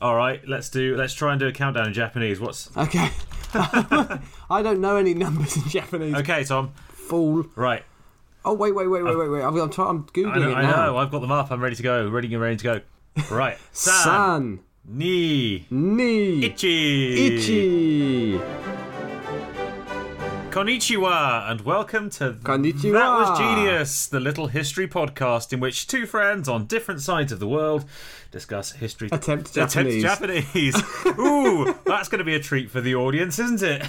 All right, let's do. Let's try and do a countdown in Japanese. What's Okay. I don't know any numbers in Japanese. okay, Tom? Fool. Right. Oh wait, wait, wait, wait, oh. wait, wait. I'm, I'm, try- I'm googling I know, it I now. know. I've got them up. I'm ready to go. Ready and ready to go. Right. San, San, ni, ni, ichi, ichi. Konnichiwa, and welcome to Konnichiwa. That Was Genius, the little history podcast in which two friends on different sides of the world discuss history. Attempt Attempt Japanese. Japanese. Ooh, that's going to be a treat for the audience, isn't it?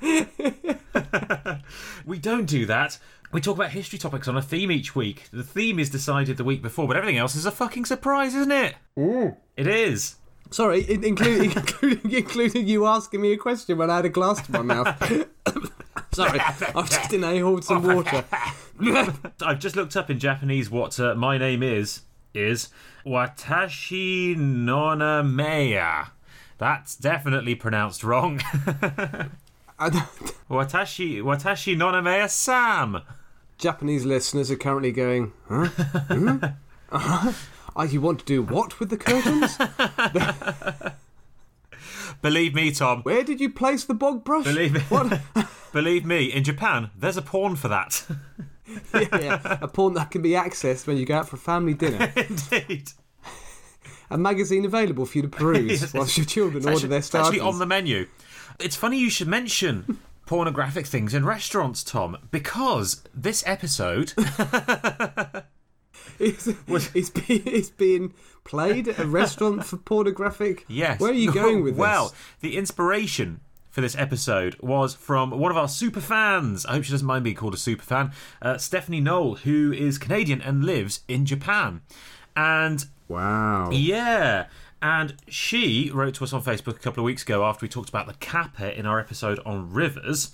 we don't do that. We talk about history topics on a theme each week. The theme is decided the week before, but everything else is a fucking surprise, isn't it? Ooh. It is. Sorry, including, including including you asking me a question when I had a glass to my mouth. Sorry, I'm just in a hold some water. I've just looked up in Japanese what uh, my name is. Is Watashi Nona Meya. That's definitely pronounced wrong. I don't- Watashi Watashi Nona Meya Sam. Japanese listeners are currently going, huh? Hmm? Uh-huh. Oh, you want to do what with the curtains? Believe me, Tom. Where did you place the bog brush? Believe me. What? Believe me, in Japan, there's a porn for that. yeah, yeah, a porn that can be accessed when you go out for a family dinner. Indeed. A magazine available for you to peruse Yes, whilst your children order actually, their it's actually on the menu. It's funny you should mention pornographic things in restaurants, Tom, because this episode It's, it's, being, it's being played at a restaurant for pornographic. Yes. Where are you going with well, this? the inspiration for this episode was from one of our super fans. I hope she doesn't mind being called a super fan. Uh, Stephanie Knoll, who is Canadian and lives in Japan. And Wow. yeah. And she wrote to us on Facebook a couple of weeks ago after we talked about the kappa in our episode on rivers.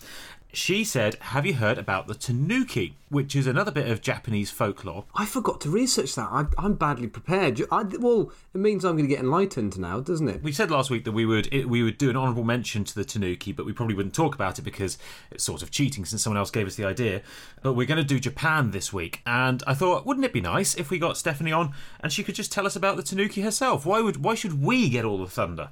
She said, Have you heard about the tanuki, which is another bit of Japanese folklore? I forgot to research that. I, I'm badly prepared. I, well, it means I'm going to get enlightened now, doesn't it? We said last week that we would it, we would do an honourable mention to the Tanuki, but we probably wouldn't talk about it because it's sort of cheating since someone else gave us the idea. But we're going to do Japan this week, and I thought, wouldn't it be nice if we got Stephanie on and she could just tell us about the Tanuki herself? Why would why should we get all the thunder?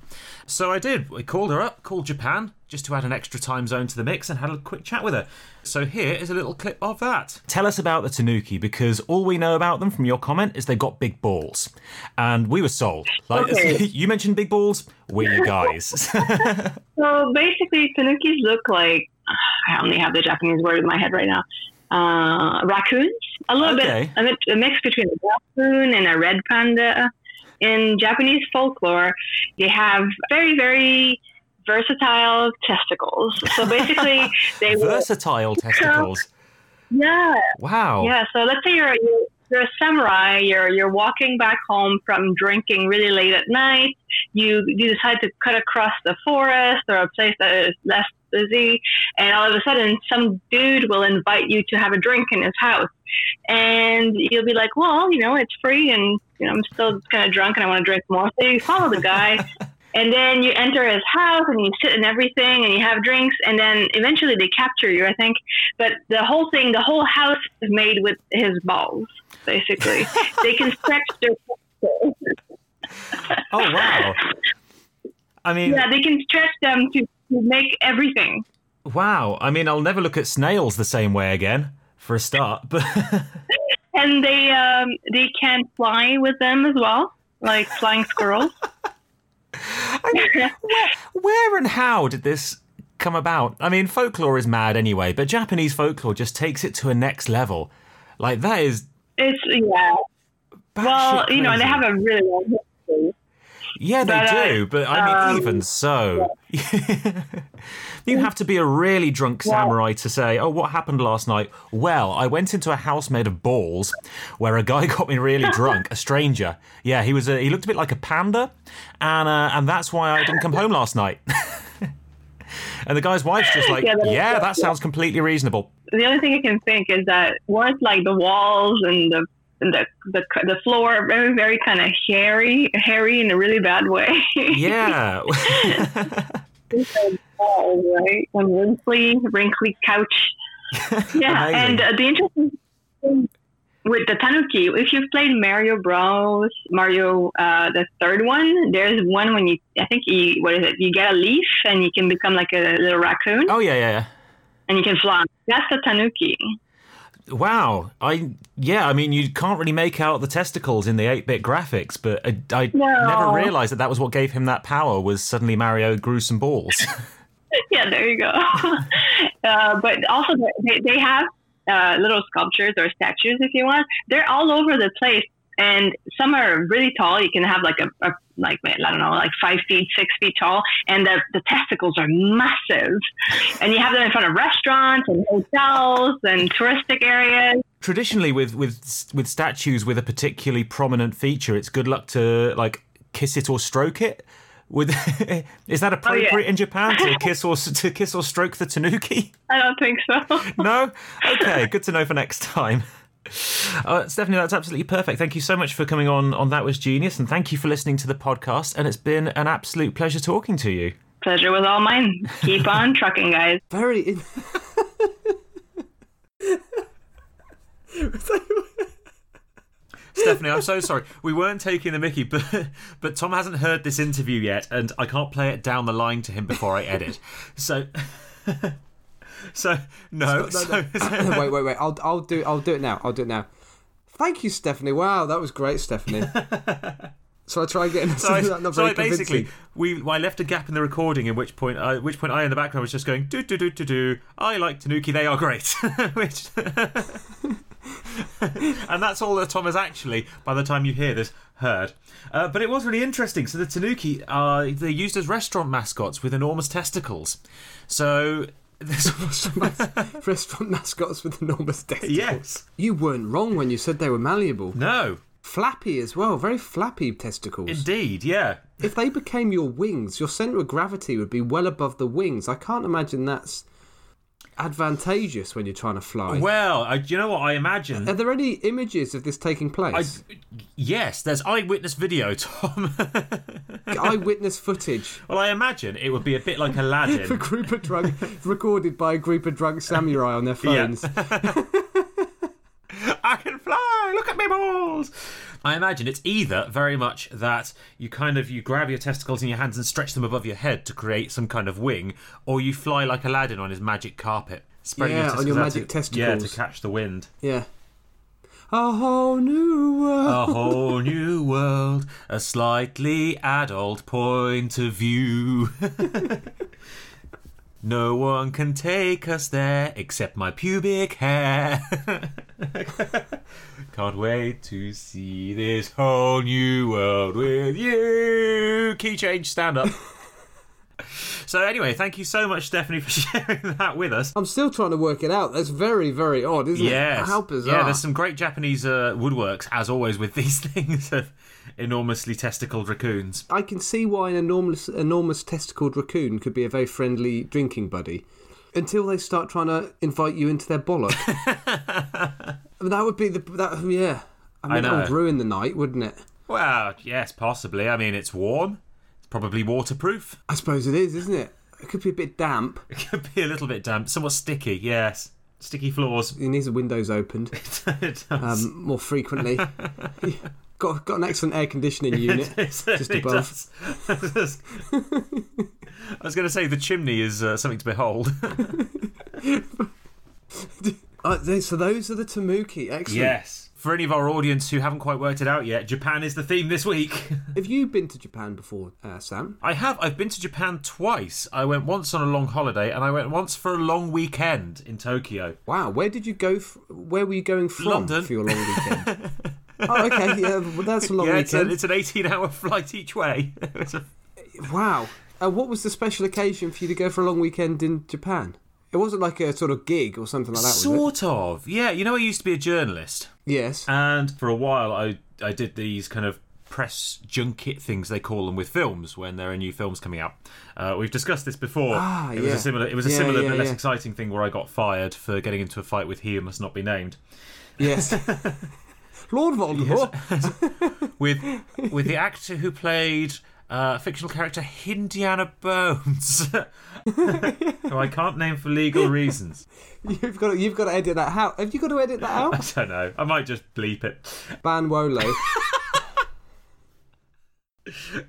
So I did. We called her up, called Japan, just to add an extra time zone to the mix, and had a quick chat with her. So here is a little clip of that. Tell us about the Tanuki because all we know about them from your comment is they've got big balls, and we were sold. Like Okay. you mentioned big balls, we're you guys. So basically, tanukis look like I only have the Japanese word in my head right now. Uh, raccoons, a little Okay. bit, a, bit, a mix between a raccoon and a red panda. In Japanese folklore, they have very, very versatile testicles. So basically, they Versatile testicles. yeah, Wow. yeah. So let's say you're you're, you're a samurai. You're you're walking back home from drinking really late at night. You you decide to cut across the forest or a place that is less busy, and all of a sudden, some dude will invite you to have a drink in his house, and you'll be like, "Well, you know, it's free, and you know, I'm still kind of drunk, and I want to drink more." So you follow the guy. And then you enter his house and you sit and everything and you have drinks and then eventually they capture you, I think. But the whole thing, the whole house is made with his balls, basically. they can stretch their Oh wow. I mean, yeah, they can stretch them to, to make everything. wow. I mean, I'll never look at snails the same way again. For a start, but And they um, they can fly with them as well, like flying squirrels. where and how did this come about? I mean, folklore is mad anyway, but Japanese folklore just takes it to a next level. Like that is. it's yeah. Well, you know, and they have a really long history. Yeah, they But, uh, do, but I mean, um, even so, you have to be a really drunk samurai to say, "Oh, what happened last night?" Well, I went into a house made of balls, where a guy got me really drunk, a stranger. Yeah, he was. A, he looked a bit like a panda, and uh, and that's why I didn't come home last night. and the guy's wife's just like, Yeah, that- "Yeah, that sounds completely reasonable." the only thing I can think is that once like the walls and the and the the, the floor are very very kind of hairy hairy in a really bad way. Yeah. right? One wrinkly wrinkly couch. Yeah, and uh, the interesting thing with the tanuki, if you've played Mario Bros, Mario, uh, the third one, there's one when you, I think you, what is it? You get a leaf and you can become like a little raccoon Oh yeah, yeah, yeah, and you can fly. That's the tanuki. Wow. I yeah. I mean, you can't really make out the testicles in the eight-bit graphics, but I, I No. never realised that that was what gave him that power. Was suddenly Mario grew some balls. yeah, there you go. uh, but also, they, they have uh, little sculptures or statues, if you want. They're all over the place, and some are really tall. You can have like a, a like I don't know, like five feet, six feet tall, and the the testicles are massive. And you have them in front of restaurants and hotels and touristic areas. Traditionally, with with with statues with a particularly prominent feature, it's good luck to like kiss it or stroke it. With is that oh, appropriate in Japan to kiss or to kiss or stroke the tanuki? I don't think so. No? Okay, good to know for next time. Uh, Stephanie, that's absolutely perfect. Thank you so much for coming on on That Was Genius, and thank you for listening to the podcast. And it's been an absolute pleasure talking to you. Pleasure was all mine. Keep on trucking, guys. Very. In- Stephanie, I'm so sorry. We weren't taking the Mickey, but but Tom hasn't heard this interview yet, and I can't play it down the line to him before I edit. So, so no. so, wait, wait, wait. I'll, I'll do, I'll do it now. I'll do it now. Thank you, Stephanie. Wow, that was great, Stephanie. so I try and get into So, I, that. Not so very I basically, we I left a gap in the recording, in which point, I, which point I in the background was just going do do do do do. I like Tanuki, they are great. which, and that's all that Tom has actually, by the time you hear this, heard. Uh, but it was really interesting. So the Tanuki are they're used as restaurant mascots with enormous testicles. So there's restaurant mascots with enormous testicles. yes, You weren't wrong when you said they were malleable. no, Flappy as well, very flappy testicles. indeed, yeah. if they became your wings, your centre of gravity would be well above the wings. I can't imagine that's advantageous when you're trying to fly. Well, I, you know what I imagine. Are there any images of this taking I, place? yes, there's eyewitness video, Tom. Eyewitness footage. Well, I imagine it would be a bit like Aladdin. A group of drunk, recorded by a group of drunk samurai on their phones. I can fly. Look at me balls. I imagine it's either very much that you kind of you grab your testicles in your hands and stretch them above your head to create some kind of wing, or you fly like Aladdin on his magic carpet, spreading Yeah, your on your magic to, testicles. Yeah, to catch the wind. Yeah. A whole new world. A whole new world, a slightly adult point of view. no one can take us there except my pubic hair. Can't wait to see this whole new world with you. Key change, stand up. so, anyway, thank you so much, Stephanie, for sharing that with us. I'm still trying to work it out. That's very, very odd, isn't Yes. it? How bizarre. Yeah, there's some great Japanese uh, woodworks, as always, with these things enormously testicled raccoons. I can see why an enormous, enormous testicled raccoon could be a very friendly drinking buddy. Until they start trying to invite you into their bollock. I mean, that would be the that yeah. I mean, that know. would ruin the night, wouldn't it? Well, yes, possibly. I mean, it's warm. It's probably waterproof. I suppose it is, isn't it? It could be a bit damp. It could be a little bit damp, somewhat sticky. Yes, sticky floors. It needs the windows opened it does. um, more frequently. Got got an excellent air conditioning unit. Just above. I was going to say the chimney is uh, something to behold. Uh, so those are the Tanuki. Excellent. yes. For any of our audience who haven't quite worked it out yet, Japan is the theme this week. Have you been to Japan before, uh, Sam? I have. I've been to Japan twice. I went once on a long holiday, and I went once for a long weekend in Tokyo. Wow. Where did you go? F- where were you going from London. for your long weekend? Oh, okay. Yeah, well, that's a long yeah, it's, a, weekend. it's an 18 hour flight each way. Wow. Uh, what was the special occasion for you to go for a long weekend in Japan? It wasn't like a sort of gig or something like that, was it? sort of. Yeah, you know, I used to be a journalist, Yes. and for a while I, I did these kind of press junket things they call them with films when there are new films coming out. Uh, we've discussed this before. Ah, it was yeah. a similar it was a Yeah, similar yeah, but less exciting thing where I got fired for getting into a fight with he who must not be named. Yes. Lord Voldemort. with with the actor who played uh, fictional character Indiana Bones, who I can't name for legal reasons. You've got to, you've got to edit that out. Have you got to edit that out? I don't know. I might just bleep it. Ban Wolo.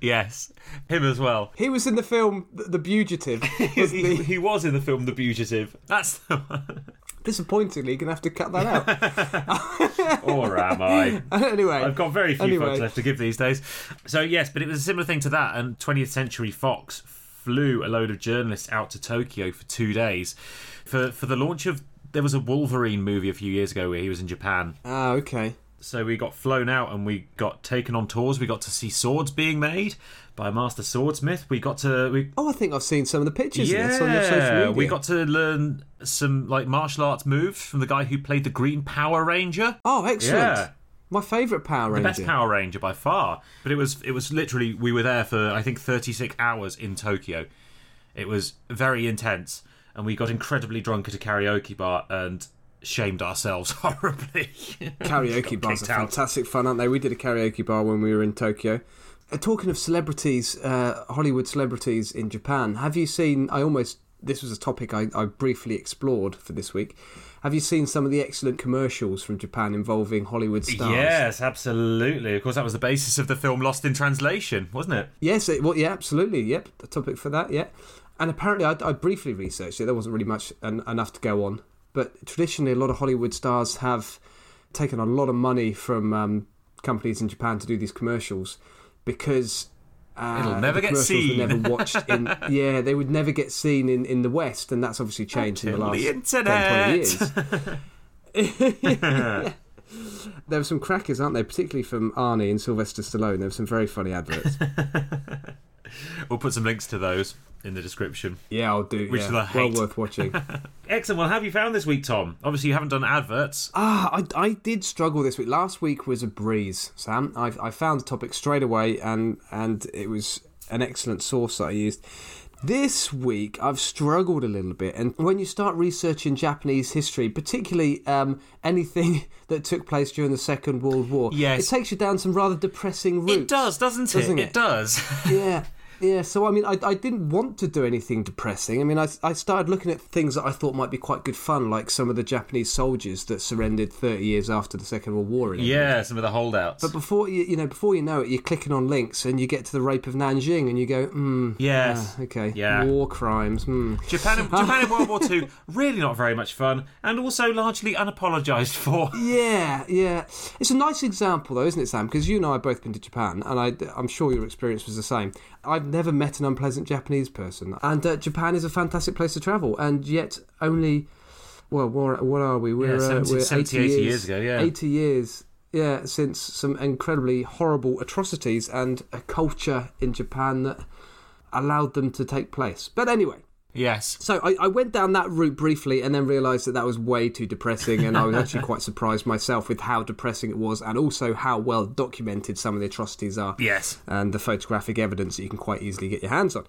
Yes, him as well. He was in the film The the Fugitive. He, he? he was in the film The Fugitive. That's the one. Disappointingly, you're gonna have to cut that out. Or am I? anyway, I've got very few Anyway. fucks left to give these days. So yes, but it was a similar thing to that. And 20th Century Fox flew a load of journalists out to Tokyo for two days for for the launch of. There was a Wolverine movie a few years ago where he was in Japan. ah, okay. So we got flown out and we got taken on tours. We got to see swords being made by a master swordsmith. We got to we Oh, I think I've seen some of the pictures of this on your social yeah, we got to learn some like martial arts moves from the guy who played the Green Power Ranger. Oh, excellent. Yeah. My favourite Power Ranger, The best Power Ranger by far. But it was it was literally we were there for I think 36 hours in Tokyo. It was very intense and we got incredibly drunk at a karaoke bar and shamed ourselves horribly. Karaoke bars are out. fantastic fun, aren't they? We did a karaoke bar when we were in Tokyo. Uh, talking of celebrities, uh, Hollywood celebrities in Japan, have you seen? I almost this was a topic I, I briefly explored for this week. Have you seen some of the excellent commercials from Japan involving Hollywood stars? Yes, absolutely. Of course, that was the basis of the film Lost in Translation, wasn't it? Yes, it, well, yeah, absolutely. Yep, a topic for that. Yeah, and apparently, I, I briefly researched it. There wasn't really much en- enough to go on, but traditionally, a lot of Hollywood stars have taken a lot of money from um, companies in Japan to do these commercials because. Uh, It'll never get commercials seen. Were never watched in yeah, they would never get seen in, in the West, and that's obviously changed in the last the 10, 20 years. there were some crackers, aren't there? Particularly from Arnie and Sylvester Stallone. There were some very funny adverts. We'll put some links to those in the description. yeah, I'll do. Which yeah. I well worth watching. Excellent. Well, how have you found this week, Tom? Obviously, you haven't done adverts. Ah, I, I did struggle this week. Last week was a breeze, Sam. I, I found the topic straight away, and and it was an excellent source that I used. This week, I've struggled a little bit, and when you start researching Japanese history, particularly um, anything that took place during the Second World War, Yes. it takes you down some rather depressing routes. It does, doesn't it? Doesn't it? it? does. yeah yeah so i mean I, I didn't want to do anything depressing i mean I, I started looking at things that i thought might be quite good fun like some of the japanese soldiers that surrendered 30 years after the second world war yeah, some of the holdouts. but before you you know before you know it you're clicking on links and you get to the rape of nanjing and you go hmm yes. yeah, okay Yeah. war crimes hmm Japan, in, Japan in World War Two, really not very much fun, and also largely unapologised for. Yeah, yeah. It's a nice example, though, isn't it, Sam? Because you and I have both been to Japan, and I, I'm sure your experience was the same. I've never met an unpleasant Japanese person, and uh, Japan is a fantastic place to travel, and yet only, well, what, what are we? We're, Yeah, 70 uh, we're 70, 80 80 years, years ago, yeah. 80 years, yeah, since some incredibly horrible atrocities and a culture in Japan that allowed them to take place. But anyway, Yes. so I, I went down that route briefly and then realised that that was way too depressing, and I was actually quite surprised myself with how depressing it was, and also how well documented some of the atrocities are, Yes. and the photographic evidence that you can quite easily get your hands on.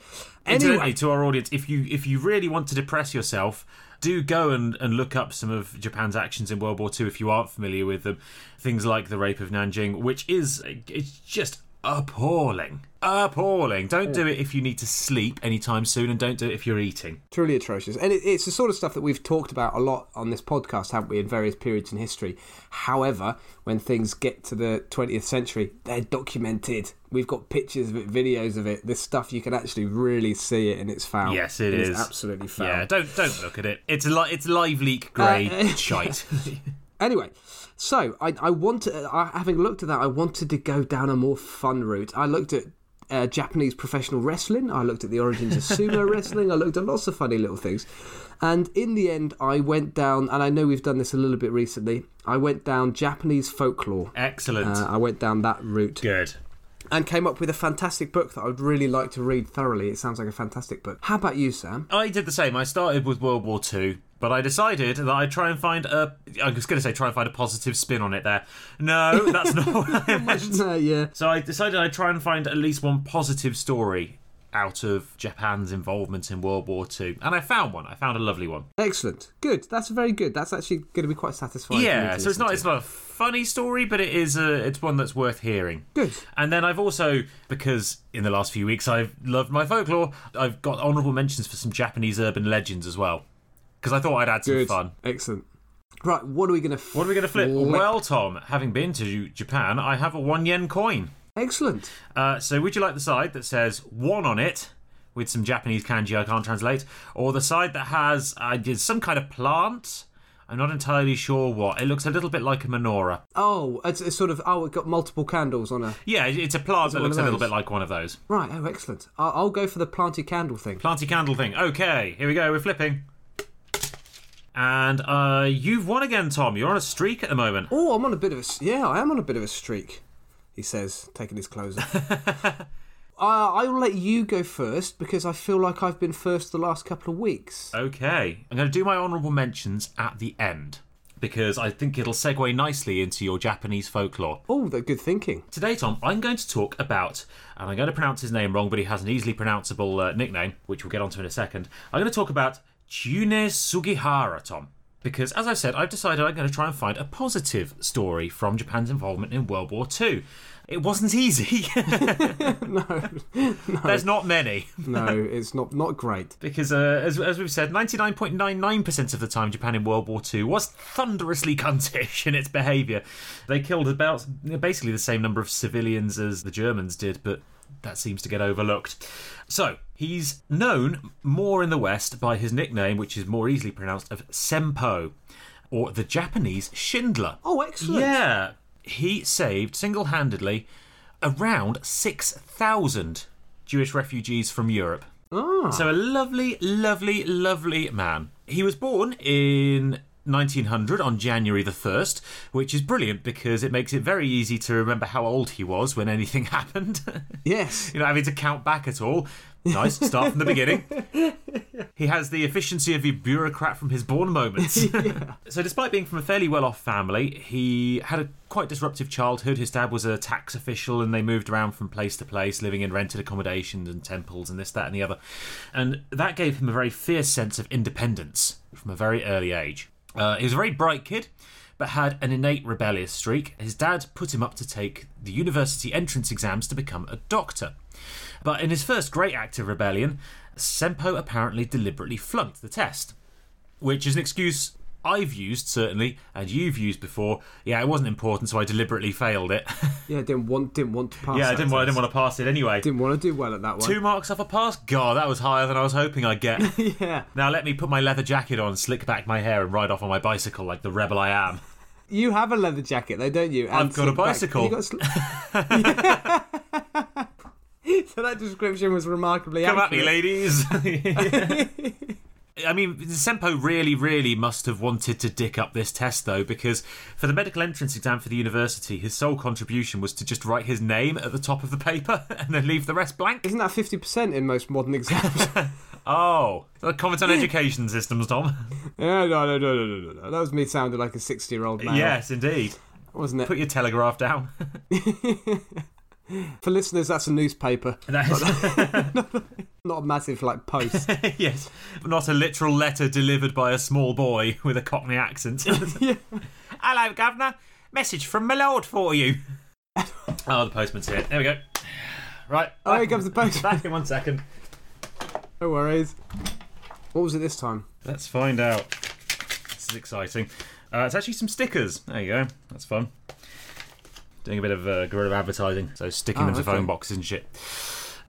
Anyway, to our audience, if you if you really want to depress yourself, do go and, and look up some of Japan's actions in World War II if you aren't familiar with them. Things like the rape of Nanjing, which is it's just appalling. Appalling. Don't do it if you need to sleep anytime soon, and don't do it if you're eating. truly atrocious, and it, it's the sort of stuff that we've talked about a lot on this podcast, haven't we, in various periods in history. However, when things get to the 20th century, they're documented. We've got pictures of it, videos of it. This stuff you can actually really see it, and it's foul. Yes, it it is. absolutely foul. Yeah, don't don't look at it. It's li- it's LiveLeak grade Uh, shite. Anyway, so I, I wanted, I, having looked at that, I wanted to go down a more fun route. I looked at uh, Japanese professional wrestling. I looked at the origins of sumo wrestling. I looked at lots of funny little things. And in the end, I went down, and I know we've done this a little bit recently, I went down Japanese folklore. Excellent. Uh, I went down that route Good. And came up with a fantastic book that I would really like to read thoroughly. It sounds like a fantastic book. How about you, Sam? I did the same. I started with World War Two, but I decided that I'd try and find a. I was going to say try and find a positive spin on it. There, no, that's not what I meant. Uh, yeah. So I decided I'd try and find at least one positive story out of Japan's involvement in World War II. And I found one. I found a lovely one. Excellent. Good. That's very good. That's actually going to be quite satisfying. Yeah, so it's not to. it's not a funny story, but it is a it's one that's worth hearing. Good. And then I've also because in the last few weeks I've loved my folklore, I've got honourable mentions for some Japanese urban legends as well. Because I thought I'd add some Good. fun. Excellent. Right. What are we going to? What are we going to flip? Well, Tom, having been to Japan, I have a one yen coin. Excellent. Uh, so, would you like the side that says one on it with some Japanese kanji I can't translate, or the side that has uh, some kind of plant? I'm not entirely sure what. It looks a little bit like a menorah. Oh, it's, it's sort of. Oh, it got multiple candles on a. Yeah, it's a plant that one looks of a little those? bit like one of those. Right. Oh, excellent. I'll, I'll go for the planted candle thing. Planty candle thing. Okay, here we go. We're flipping. And uh, you've won again, Tom. You're on a streak at the moment. Oh, I'm on a bit of a. s- Yeah, I am on a bit of a streak. He says, taking his clothes off. uh, I will let you go first because I feel like I've been first the last couple of weeks. Okay, I'm going to do my honourable mentions at the end because I think it'll segue nicely into your Japanese folklore. Oh, that good thinking. Today, Tom, I'm going to talk about, and I'm going to pronounce his name wrong, but he has an easily pronounceable uh, nickname, which we'll get onto in a second. I'm going to talk about Chune Sugihara, Tom. Because, as I said, I've decided I'm going to try and find a positive story from Japan's involvement in World War II. It wasn't easy. no, There's not many. no, it's not not great. Because, uh, as, as we've said, 99.99% of the time Japan in World War II was thunderously cuntish in its behaviour. They killed about basically the same number of civilians as the Germans did, but that seems to get overlooked. So, he's known more in the West by his nickname, which is more easily pronounced, of Sempo, or the Japanese Schindler. Oh, excellent. Yeah, he saved single handedly around 6,000 Jewish refugees from Europe. Ah, So, a lovely, lovely, lovely man. He was born in 1900 on January the 1st, which is brilliant because it makes it very easy to remember how old he was when anything happened. yes. you know, having to count back at all. Nice, start from the beginning. He has the efficiency of a bureaucrat from his born moments. so, despite being from a fairly well off family, he had a quite disruptive childhood. His dad was a tax official and they moved around from place to place, living in rented accommodations and temples and this, that, and the other. And that gave him a very fierce sense of independence from a very early age. Uh, he was a very bright kid, but had an innate rebellious streak. His dad put him up to take the university entrance exams to become a doctor. But in his first great act of rebellion, Sempo apparently deliberately flunked the test, which is an excuse I've used, certainly, and you've used before. Yeah, it wasn't important, so I deliberately failed it. Yeah, didn't want didn't want to pass. yeah, I didn't, want, I didn't want to pass it anyway. Didn't want to do well at that one. Two marks off a pass? God, that was higher than I was hoping I'd get. yeah. now let me put my leather jacket on, slick back my hair, and ride off on my bicycle like the rebel I am. You have a leather jacket, though, don't you? And I've got a bicycle. got sli- so that description was remarkably Come at me, accurate. ladies. I mean, Sempo really, really must have wanted to dick up this test, though, because for the medical entrance exam for the university, his sole contribution was to just write his name at the top of the paper and then leave the rest blank. Isn't that fifty percent in most modern exams? Oh, comment on education systems, Tom. yeah, no, no, no, no, no, no. That was me sounding like a sixty-year-old man. yes, indeed. wasn't it? Put your telegraph down. For listeners, that's a newspaper, That is- not a massive like post. yes, not a literal letter delivered by a small boy with a Cockney accent. Hello, Governor. Message from my lord for you. oh, the postman's here. There we go. Right. oh, here comes the post. Back in one second. No worries. What was it this time? Let's find out. This is exciting. Uh, it's actually some stickers. There you go. That's fun. Doing a bit of uh, guerrilla advertising. So sticking Oh, them to okay. phone boxes and shit.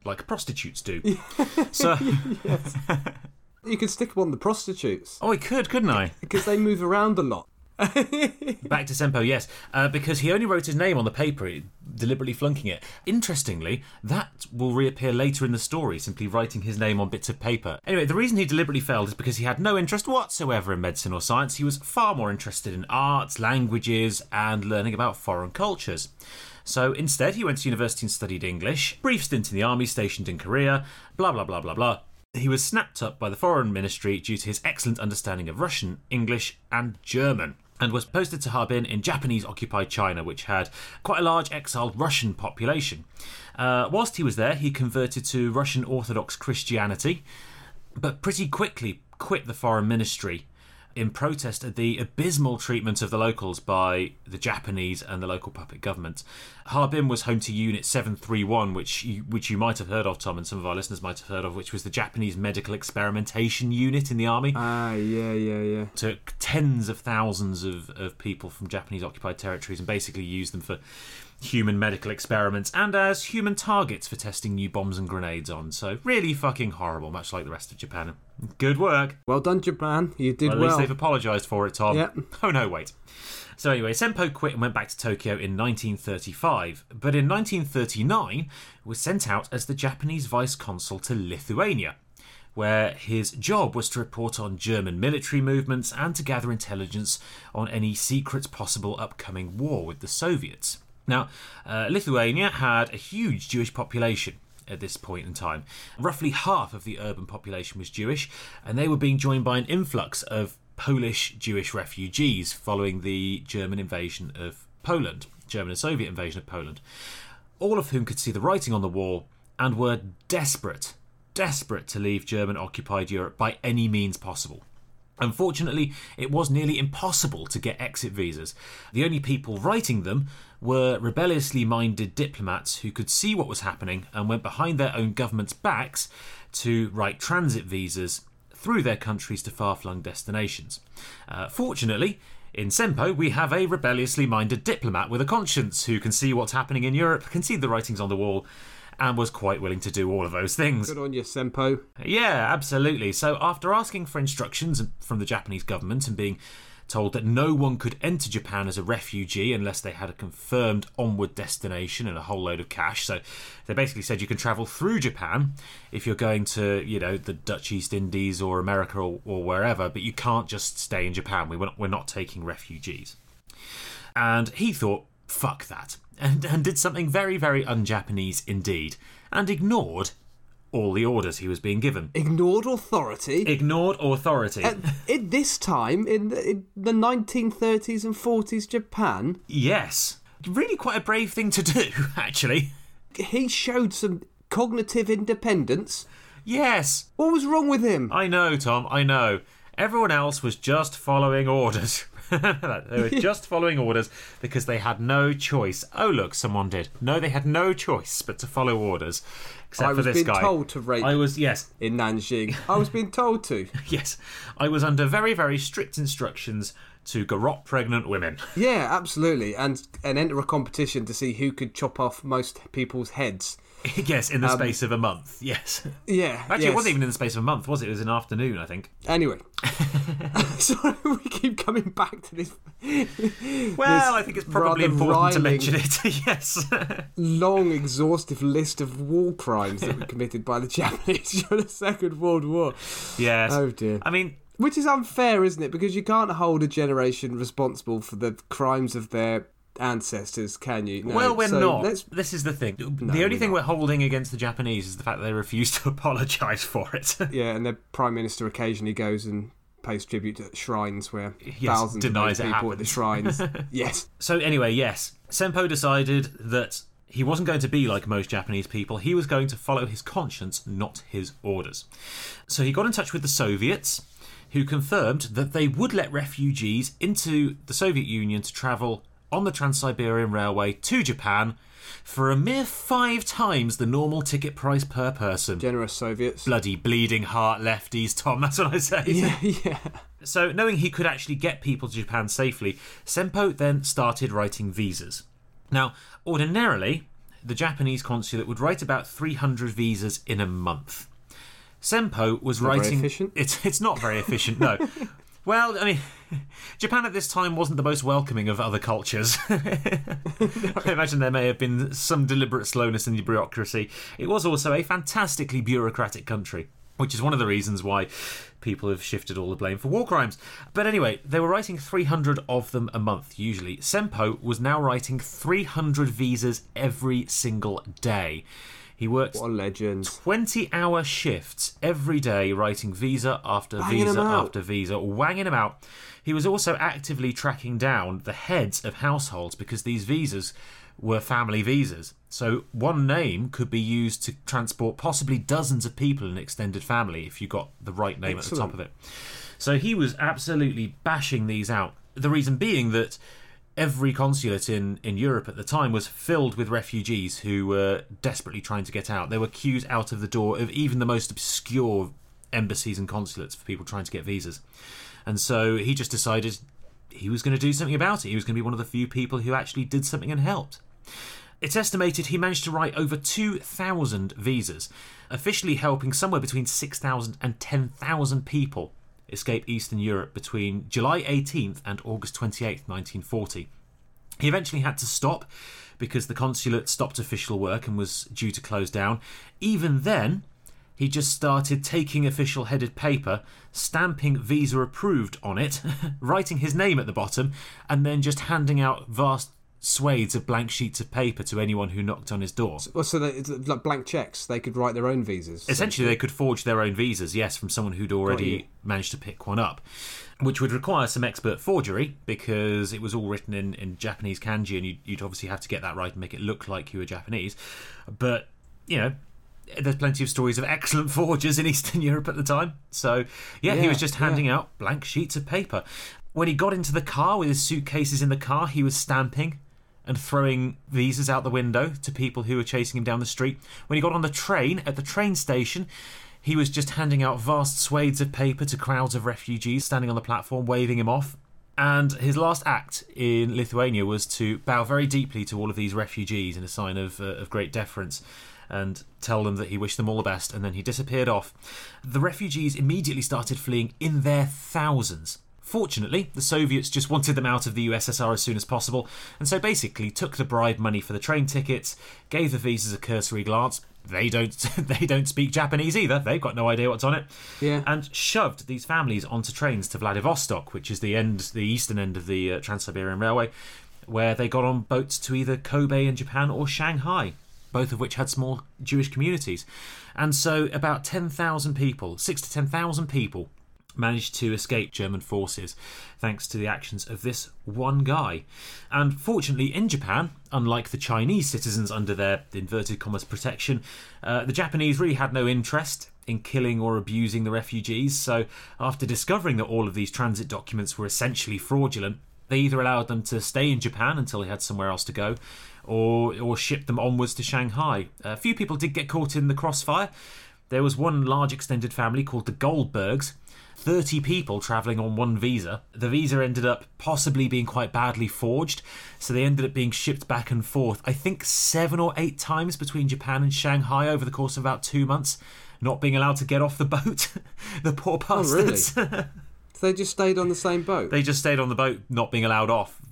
Like prostitutes do. so, You could stick one on the prostitutes oh, I could, couldn't I? because they move around a lot. Back to Sempo, yes, uh, because he only wrote his name on the paper, deliberately flunking it. Interestingly, that will reappear later in the story, simply writing his name on bits of paper. Anyway, the reason he deliberately failed is because he had no interest whatsoever in medicine or science. He was far more interested in arts, languages, and learning about foreign cultures. So instead, he went to university and studied English, brief stint in the army stationed in Korea, blah blah blah blah blah. He was snapped up by the foreign ministry due to his excellent understanding of Russian, English, and German. And was posted to Harbin in Japanese occupied China, which had quite a large exiled Russian population. Uh, whilst he was there, he converted to Russian Orthodox Christianity, but pretty quickly quit the foreign ministry in protest at the abysmal treatment of the locals by the Japanese and the local puppet government. Harbin was home to Unit 731, which you, which you might have heard of, Tom, and some of our listeners might have heard of, which was the Japanese medical experimentation unit in the army. Ah, yeah, yeah, yeah. Took tens of thousands of, of people from Japanese occupied territories and basically used them for human medical experiments and as human targets for testing new bombs and grenades on. So, really fucking horrible, much like the rest of Japan. Good work. Well done, Japan. You did Well, at well. least they've apologised for it, Tom. Yeah. Oh, no, wait. So, anyway, Senpo quit and went back to Tokyo in 1935, but in 1939 was sent out as the Japanese vice consul to Lithuania, where his job was to report on German military movements and to gather intelligence on any secret possible upcoming war with the Soviets. Now, uh, Lithuania had a huge Jewish population at this point in time. Roughly half of the urban population was Jewish, and they were being joined by an influx of Polish Jewish refugees following the German invasion of Poland, German and Soviet invasion of Poland, all of whom could see the writing on the wall and were desperate, desperate to leave German occupied Europe by any means possible. Unfortunately, it was nearly impossible to get exit visas. The only people writing them were rebelliously minded diplomats who could see what was happening and went behind their own government's backs to write transit visas through their countries to far flung destinations. Uh, fortunately, in Sempo, we have a rebelliously minded diplomat with a conscience who can see what's happening in Europe, can see the writings on the wall, and was quite willing to do all of those things. Good on you, Sempo. Yeah, absolutely. So, after asking for instructions from the Japanese government and being told that no one could enter Japan as a refugee unless they had a confirmed onward destination and a whole load of cash. So, they basically said you can travel through Japan if you're going to, you know, the Dutch East Indies or America or, or wherever, but you can't just stay in Japan. We, we're, not, we're not taking refugees. And he thought, fuck that, and, and did something very, very un Japanese indeed, and ignored all the orders he was being given. Ignored authority. Ignored authority. At, at this time, in the, in the 1930s and 40s Japan, yes. Really quite a brave thing to do, actually. he showed some cognitive independence. Yes. What was wrong with him? I know, Tom, I know. Everyone else was just following orders. they were just following orders because they had no choice. Oh, look, someone did. No, they had no choice but to follow orders. Except I for was this being guy. told to rape I was, yes, in Nanjing. I was being told to. yes. I was under very, very strict instructions to garrot pregnant women. Yeah, absolutely. And and enter a competition to see who could chop off most people's heads. yes, in the um, space of a month. Yes. Yeah. Actually, yes. it wasn't even in the space of a month, was it? It was an afternoon, I think. Anyway, sorry, we keep coming back to this Well, I think it's probably important to mention it. yes. long, exhaustive list of war crimes that were committed by the Japanese during the Second World War. yes. Oh dear. I mean, Which is unfair, isn't it? Because you can't hold a generation responsible for the crimes of their ancestors, can you? No. well, we're So not. let's- This is the thing. the we're only thing not. we're holding against the Japanese is the fact that they refuse to apologise for it. Yeah, and their prime minister occasionally goes and pays tribute to shrines where Yes, thousands denies of people at the shrines. yes, so, anyway, yes. Senpo decided that he wasn't going to be like most Japanese people. He was going to follow his conscience, not his orders. So, he got in touch with the Soviets, who confirmed that they would let refugees into the Soviet Union to travel on the Trans Siberian Railway to Japan for a mere five times the normal ticket price per person. generous Soviets. Bloody bleeding heart lefties, Tom, that's what I say. Yeah, yeah. So, knowing he could actually get people to Japan safely, Senpo then started writing visas. Now, ordinarily, the Japanese consulate would write about 300 visas in a month. Senpo was very writing. efficient. It's it's not very efficient, no. well, I mean, Japan at this time wasn't the most welcoming of other cultures. I imagine there may have been some deliberate slowness in the bureaucracy. It was also a fantastically bureaucratic country, which is one of the reasons why people have shifted all the blame for war crimes. But anyway, they were writing 300 of them a month, usually. Sempo was now writing 300 visas every single day. He worked What a legend. 20 hour shifts every day writing visa after Banging visa after visa, wanging them out. He was also actively tracking down the heads of households because these visas were family visas. So one name could be used to transport possibly dozens of people in an extended family if you got the right name at the top of it. So he was absolutely bashing these out. The reason being that every consulate in, in Europe at the time was filled with refugees who were desperately trying to get out. There were queues out of the door of even the most obscure embassies and consulates for people trying to get visas. And so he just decided he was going to do something about it. He was going to be one of the few people who actually did something and helped. It's estimated he managed to write over 2,000 visas, officially helping somewhere between 6,000 and 10,000 people escape Eastern Europe between July 18th and August 28th, 1940. He eventually had to stop because the consulate stopped official work and was due to close down. Even then, he just started taking official headed paper, stamping visa approved on it, writing his name at the bottom, and then just handing out vast swathes of blank sheets of paper to anyone who knocked on his door. Well, so they, like blank checks. They could write their own visas. Essentially, they could forge their own visas, yes, from someone who'd already managed to pick one up, which would require some expert forgery because it was all written in, in Japanese kanji, and you'd, you'd obviously have to get that right and make it look like you were Japanese. But, you know, there's plenty of stories of excellent forgers in Eastern Europe at the time. So, yeah, he was just yeah. handing out blank sheets of paper. When he got into the car with his suitcases in the car, he was stamping and throwing visas out the window to people who were chasing him down the street. When he got on the train at the train station, he was just handing out vast swathes of paper to crowds of refugees standing on the platform, waving him off. And his last act in Lithuania was to bow very deeply to all of these refugees in a sign of, uh, of great deference and tell them that he wished them all the best, and then he disappeared off. The refugees immediately started fleeing in their thousands. Fortunately, the Soviets just wanted them out of the USSR as soon as possible, and so basically took the bribe money for the train tickets, gave the visas a cursory glance. They don't they don't speak Japanese either. They've got no idea what's on it. Yeah. And shoved these families onto trains to Vladivostok, which is the end the eastern end of the uh, Trans-Siberian Railway, where they got on boats to either Kobe in Japan or Shanghai, both of which had small Jewish communities. And so about 10,000 people, 6 to 10,000 people managed to escape German forces thanks to the actions of this one guy. And fortunately, in Japan, unlike the Chinese citizens under their inverted commas protection, uh, the Japanese really had no interest in killing or abusing the refugees. So, after discovering that all of these transit documents were essentially fraudulent, they either allowed them to stay in Japan until they had somewhere else to go, or or shipped them onwards to Shanghai. A few people did get caught in the crossfire. There was one large extended family called the Goldbergs. 30 people travelling on one visa. The visa ended up possibly being quite badly forged, so they ended up being shipped back and forth, I think seven or eight times between Japan and Shanghai over the course of about two months, not being allowed to get off the boat. the poor bastards. Oh, really? So they just stayed on the same boat. They just stayed on the boat, not being allowed off,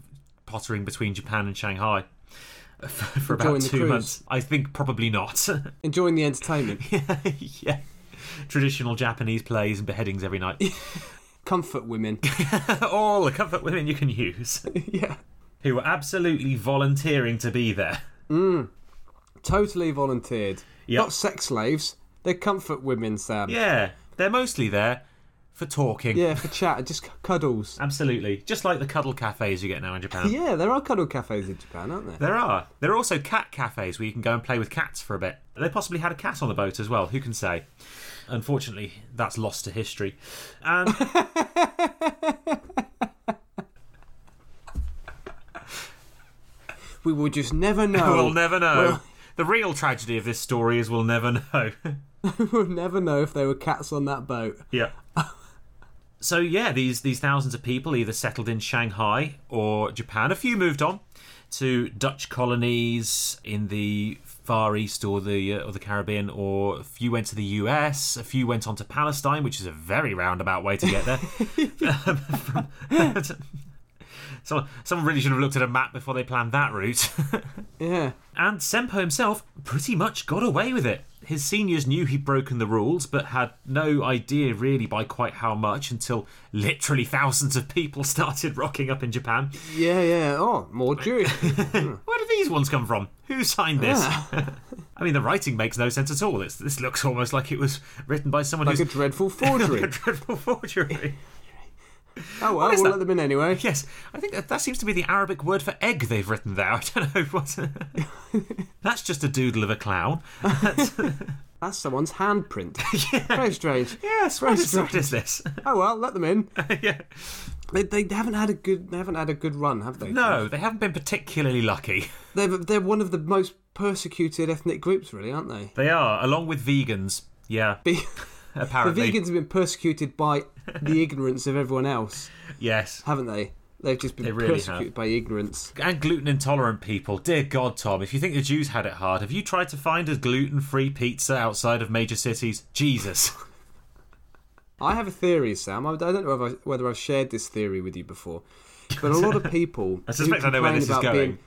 pottering between Japan and Shanghai for, for about Enjoying two months. I think probably not. Enjoying the entertainment. yeah. yeah. Traditional Japanese plays and beheadings every night. Comfort women. All the comfort women you can use yeah. who were absolutely volunteering to be there. Mm. Totally volunteered. Yep. Not sex slaves. They're comfort women, Sam. Yeah, they're mostly there for talking. Yeah, for chat, just cuddles. Absolutely. Just like the cuddle cafes you get now in Japan. Yeah, there are cuddle cafes in Japan, aren't there? There are. There are also cat cafes where you can go and play with cats for a bit. They possibly had a cat on the boat as well. Who can say? Unfortunately, that's lost to history. And We will just never know. we'll never know. Well- the real tragedy of this story is we'll never know. we'll never know if there were cats on that boat. yeah. So yeah, these these thousands of people either settled in Shanghai or Japan. A few moved on to Dutch colonies in the Far East or the uh, or the Caribbean, or a few went to the US. A few went on to Palestine, which is a very roundabout way to get there. so someone really should have looked at a map before they planned that route. Yeah. And Sempo himself pretty much got away with it. His seniors knew he'd broken the rules, but had no idea really by quite how much until literally thousands of people started rocking up in Japan. Yeah, yeah. Oh, more Jewish. Where did these ones come from? Who signed this? Ah. I mean, the writing makes no sense at all. It's, this looks almost like it was written by someone Like a dreadful forgery. a dreadful forgery. Oh well, we'll that? let them in anyway. yes, I think that, that seems to be the Arabic word for egg they've written there. I don't know what. That's just a doodle of a clown. That's someone's handprint. Very strange. Yes, Very what is, what is this? Oh well, let them in. yeah. They, they haven't had a good they haven't had a good run, have they? No, they haven't been particularly lucky. They're they're one of the most persecuted ethnic groups, really, aren't they? They are, along with vegans. Yeah, Be- the vegans have been persecuted by the ignorance of everyone else, Yes. haven't they? They've just been They really persecuted have. by ignorance. And gluten intolerant people. Dear God, Tom, if you think the Jews had it hard, have you tried to find a gluten free pizza outside of major cities? Jesus. I have a theory, Sam. I don't know whether, whether I've shared this theory with you before, but a lot of people I suspect who I know where this is going.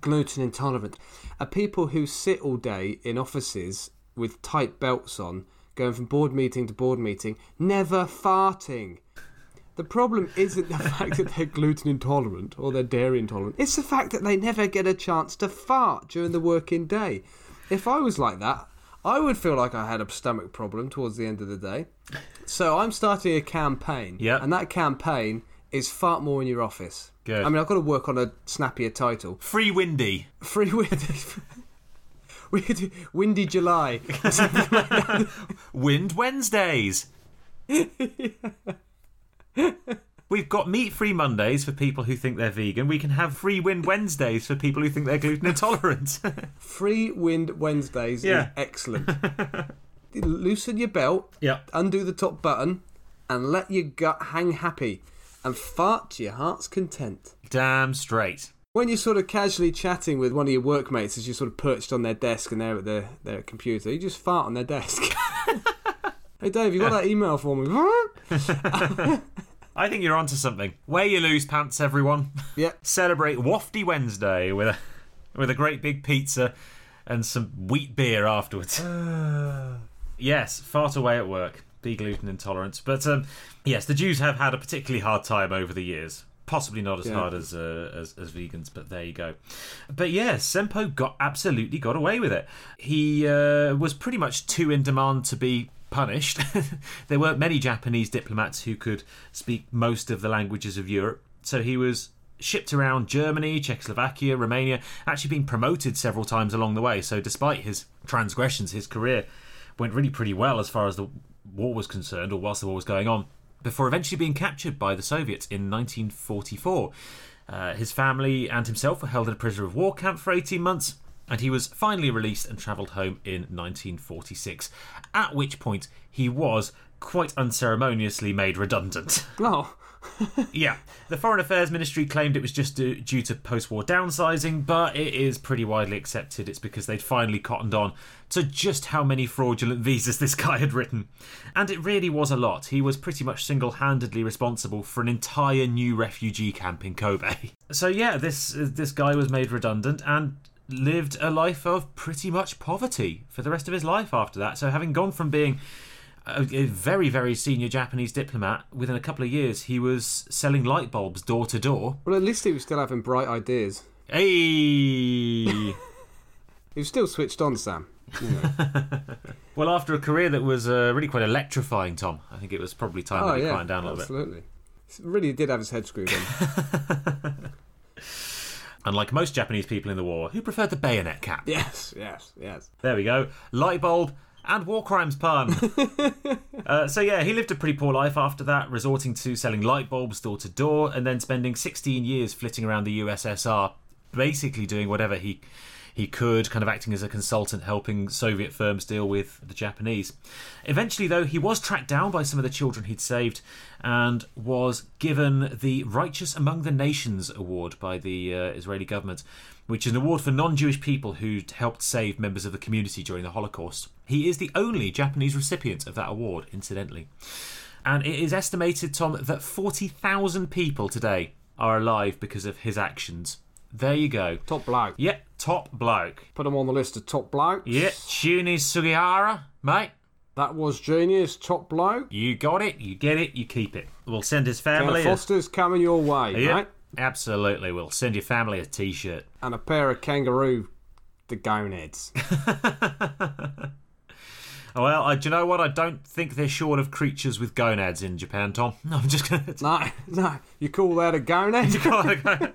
gluten intolerant are people who sit all day in offices with tight belts on, going from board meeting to board meeting, never farting. The problem isn't the fact that they're gluten intolerant or they're dairy intolerant. It's the fact that they never get a chance to fart during the working day. If I was like that, I would feel like I had a stomach problem towards the end of the day. So I'm starting a campaign. Yeah. And that campaign is fart more in your office. Good. I mean, I've got to work on a snappier title. Free Windy. Free Windy. we could do Windy July. Wind Wednesdays. We've got meat free Mondays for people who think they're vegan. We can have free wind Wednesdays for people who think they're gluten intolerant. Free Wind Wednesdays Yeah. is excellent. Loosen your belt, yep. undo the top button, and let your gut hang happy and fart to your heart's content. Damn straight. When you're sort of casually chatting with one of your workmates as you're sort of perched on their desk and they're at their, their computer, you just fart on their desk. hey Dave, you got that email for me? I think you're onto something. Wear your loose pants, everyone. yeah. Celebrate Wafty Wednesday with a with a great big pizza and some wheat beer afterwards. yes, fart away at work. Be gluten intolerant. But um, yes, the Jews have had a particularly hard time over the years. Possibly not as Yeah. hard as, uh, as as vegans, but there you go. But yeah, Sempo got absolutely got away with it. He uh, was pretty much too in demand to be punished. there weren't many Japanese diplomats who could speak most of the languages of Europe, so he was shipped around Germany, Czechoslovakia, Romania, actually being promoted several times along the way. So despite his transgressions, his career went really pretty well as far as the war was concerned, or whilst the war was going on, before eventually being captured by the Soviets in 1944. Uh, his family and himself were held in a prisoner of war camp for 18 months, and he was finally released and travelled home in 1946, at which point he was quite unceremoniously made redundant. Oh, Yeah, the Foreign Affairs Ministry claimed it was just due, to post war downsizing, but it is pretty widely accepted it's because they'd finally cottoned on to just how many fraudulent visas this guy had written. And it really was a lot. He was pretty much single handedly responsible for an entire new refugee camp in Kobe. So, yeah, this, this guy was made redundant and lived a life of pretty much poverty for the rest of his life after that. So, having gone from being a, a very, very senior Japanese diplomat. Within a couple of years, he was selling light bulbs door to door. well, at least he was still having bright ideas. Hey! He was still switched on, Sam. well, after a career that was uh, really quite electrifying, Tom, I think it was probably time Oh he yeah, down a little bit. absolutely. Really did have his head screwed on. Unlike most Japanese people in the war, who preferred the bayonet cap. yes, yes, yes. There we go. Light bulb and war crimes pun. uh, so yeah, he lived a pretty poor life after that, resorting to selling light bulbs door to door, and then spending 16 years flitting around the USSR, basically doing whatever he he could, kind of acting as a consultant, helping Soviet firms deal with the Japanese. Eventually, though, he was tracked down by some of the children he'd saved, and was given the Righteous Among the Nations award by the uh, Israeli government, which is an award for non-Jewish people who'd helped save members of the community during the Holocaust. He is the only Japanese recipient of that award, incidentally. And it is estimated, Tom, that 40,000 people today are alive because of his actions. There you go. Top bloke. Yeah, top bloke. Put him on the list of top blokes. Yeah, Chiune Sugihara, mate. That was genius. Top bloke. You got it, you get it, you keep it. We'll send his Now, family. a- Foster's coming your way, Yeah, right? Absolutely. We'll send your family a t shirt. And a pair of kangaroo the gonads. Well, I, do you know what? I don't think they're short of creatures with gonads in Japan, Tom. No, I'm just going to. no, no, you call that a gonad?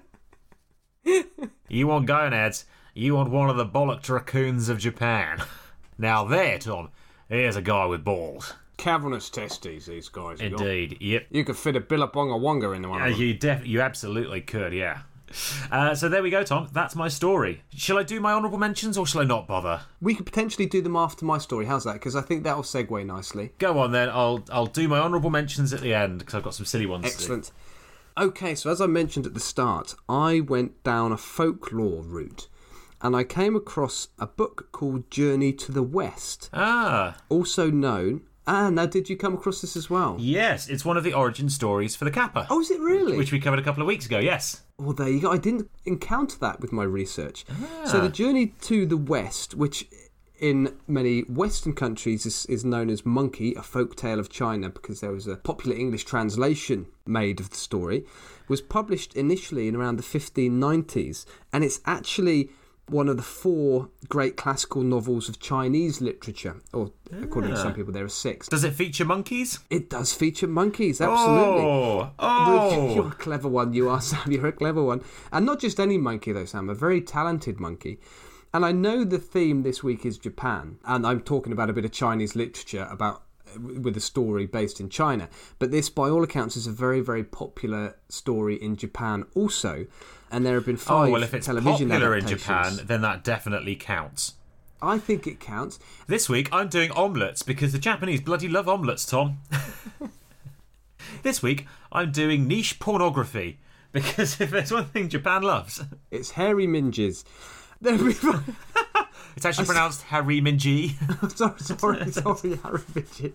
you want gonads? You want one of the bollocked raccoons of Japan. Now there, Tom. Here's a guy with balls. Cavernous testes, these guys. have got. Indeed. Yep. You could fit a billabonga wonga into one Uh, of them. you def- you absolutely could, yeah. Uh, so there we go, Tom. That's my story. Shall I do my honourable mentions or shall I not bother? We could potentially do them after my story. How's that? Because I think that'll segue nicely. Go on then. I'll I'll do my honourable mentions at the end because I've got some silly ones. Excellent. Okay, so as I mentioned at the start, I went down a folklore route and I came across a book called Journey to the West, Ah, also known. Ah, now did you come across this as well? yes. It's one of the origin stories for the Kappa, Oh, is it really? which we covered a couple of weeks ago. Yes. Well, there you go. I didn't encounter that with my research. Ah. So, the journey to the West, which in many Western countries is, is known as Monkey, a folk tale of China, because there was a popular English translation made of the story, was published initially in around the 1590s. And it's actually one of the four great classical novels of Chinese literature, or according to some people, there are six. Does it feature monkeys? It does feature monkeys, absolutely. Oh, oh. You're oh. a clever one, you are, Sam. You're a clever one. And not just any monkey, though, Sam, a very talented monkey. And I know the theme this week is Japan, and I'm talking about a bit of Chinese literature about with a story based in China. But this, by all accounts, is a very, very popular story in Japan also. And there have been Oh five well, if it's television popular in. Japan, then that definitely counts. I think it counts. This week I'm doing omelettes because the Japanese bloody love omelettes, Tom. this week I'm doing niche pornography because if there's one thing Japan loves, It's hairy minges. There have been- it's actually pronounced hariminji. sorry, sorry, sorry, Harry Minji.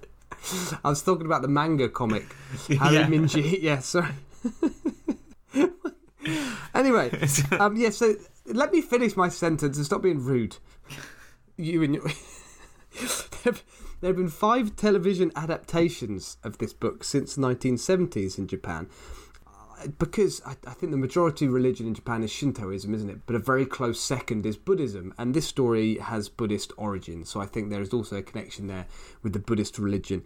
I was talking about the manga comic, Harry Yeah. Minji. Yeah, sorry. Anyway, um, yeah. So let me finish my sentence and stop being rude. You and your. there have been five television adaptations of this book since the 1970s in Japan. Uh, Because I, I think the majority religion in Japan is Shintoism, isn't it? But a very close second is Buddhism, and this story has Buddhist origins. So I think there is also a connection there with the Buddhist religion.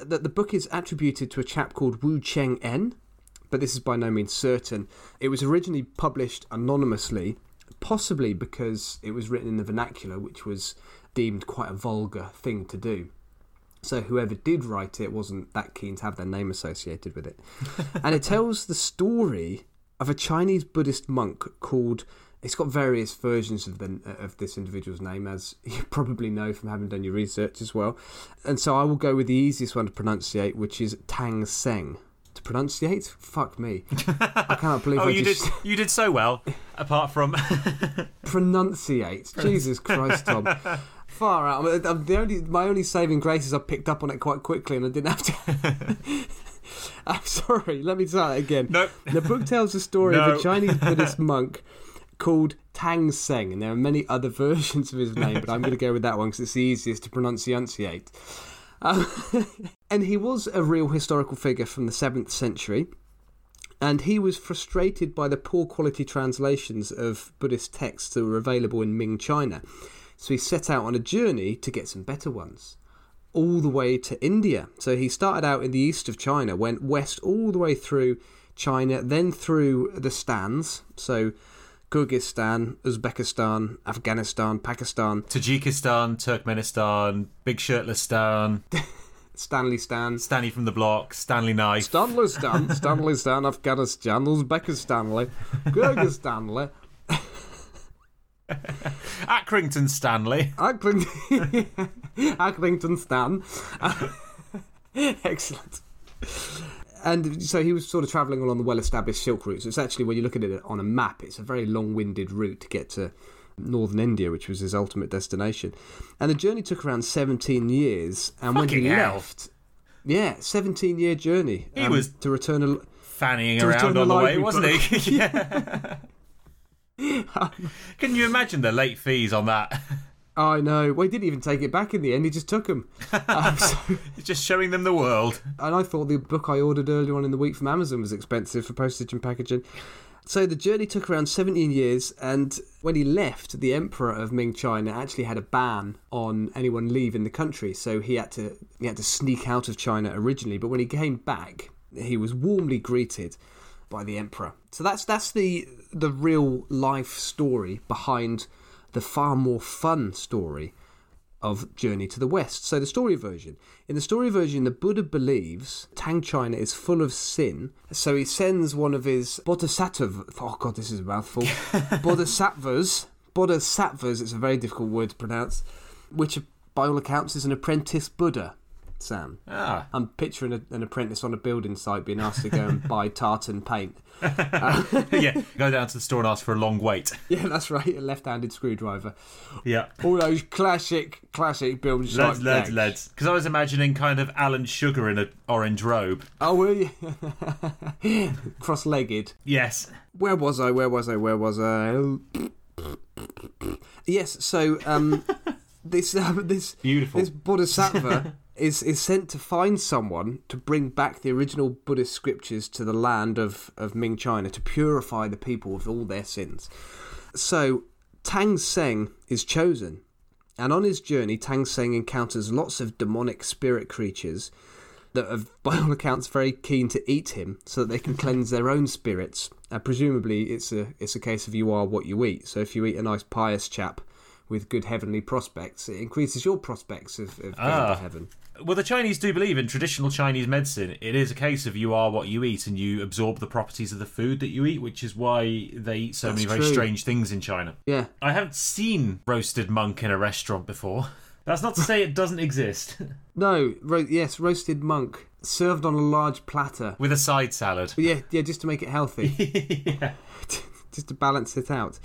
That the book is attributed to a chap called Wu Cheng En, but this is by no means certain. It was originally published anonymously, possibly because it was written in the vernacular, which was deemed quite a vulgar thing to do. So whoever did write it wasn't that keen to have their name associated with it. and it tells the story of a Chinese Buddhist monk called. It's got various versions of the of this individual's name, as you probably know from having done your research as well. And so I will go with the easiest one to pronunciate, which is Tang Seng. Pronunciate? Fuck me. I cannot believe Oh, I you did you did so well. Apart from pronunciate. Jesus Christ, Tom. Far out. I'm, I'm the only my only saving grace is I picked up on it quite quickly and I didn't have to. I'm sorry. Let me try that again. Nope. The book tells the story of a Chinese Buddhist monk called Tang Seng, and there are many other versions of his name, but I'm going to go with that one because it's the easiest to pronunciate. Um, and he was a real historical figure from the seventh century and he was frustrated by the poor quality translations of Buddhist texts that were available in Ming China. So he set out on a journey to get some better ones, all the way to India. So he started out in the east of China, went west all the way through China, then through the stands, so Kyrgyzstan, Uzbekistan, Afghanistan, Pakistan, Tajikistan, Turkmenistan, Big Shirtless Stan, Stanley Stan, Stanley from the Block, Stanley Knife. Stanley Stan, Stanley Stan, Afghanistan, Uzbekistan, Kyrgyzstan, Accrington Stanley. Accrington, Accrington Stan. Excellent. And so he was sort of travelling along the well-established Silk routes. It's actually, when you look at it on a map, it's a very long-winded route to get to northern India, which was his ultimate destination. And the journey took around 17 years. And when he hell. left, yeah, 17-year journey. um, He was- to return. A, Fannying To around on the way, wasn't book. he? yeah. Can you imagine the late fees on that? I know. Well, he didn't even take it back in the end. He just took them. Um, so, It's just showing them the world. and I thought the book I ordered earlier on in the week from Amazon was expensive for postage and packaging. So the journey took around 17 years, and when he left, the emperor of Ming China actually had a ban on anyone leaving the country. So he had to he had to sneak out of China originally. But when he came back, he was warmly greeted by the emperor. So that's that's the the real life story behind the far more fun story of Journey to the West. So the story version. In the story version, the Buddha believes Tang China is full of sin, so he sends one of his bodhisattvas. Oh god, this is a mouthful. bodhisattvas. Bodhisattvas. It's a very difficult word to pronounce. Which, by all accounts, is an apprentice Buddha. Sam. Ah. I'm picturing a, an apprentice on a building site being asked to go and buy tartan paint. yeah, go down to the store and ask for a long wait. Yeah, that's right, a left-handed screwdriver. Yeah. All those classic, classic building site Lads, lads, gags. lads. Because I was imagining kind of Alan Sugar in an orange robe. Oh, were you? Cross-legged. Yes. Where was I? Where was I? Where was I? Yes. So um, this uh, this Beautiful. this bodhisattva is is sent to find someone to bring back the original Buddhist scriptures to the land of of Ming China to purify the people of all their sins. So Tang Seng is chosen, and on his journey, Tang Seng encounters lots of demonic spirit creatures that are, by all accounts, very keen to eat him, so that they can cleanse their own spirits. Uh, presumably, it's a it's a case of you are what you eat. So if you eat a nice pious chap with good heavenly prospects, it increases your prospects of, of going Ah. to heaven. Well, the Chinese do believe in traditional Chinese medicine. It is a case of you are what you eat, and you absorb the properties of the food that you eat, which is why they eat so That's many very true. strange things in China. Yeah, I haven't seen roasted monk in a restaurant before. That's not to say it doesn't exist. no, ro- yes, roasted monk served on a large platter. With a side salad. But yeah, yeah, just to make it healthy. yeah. just to balance it out.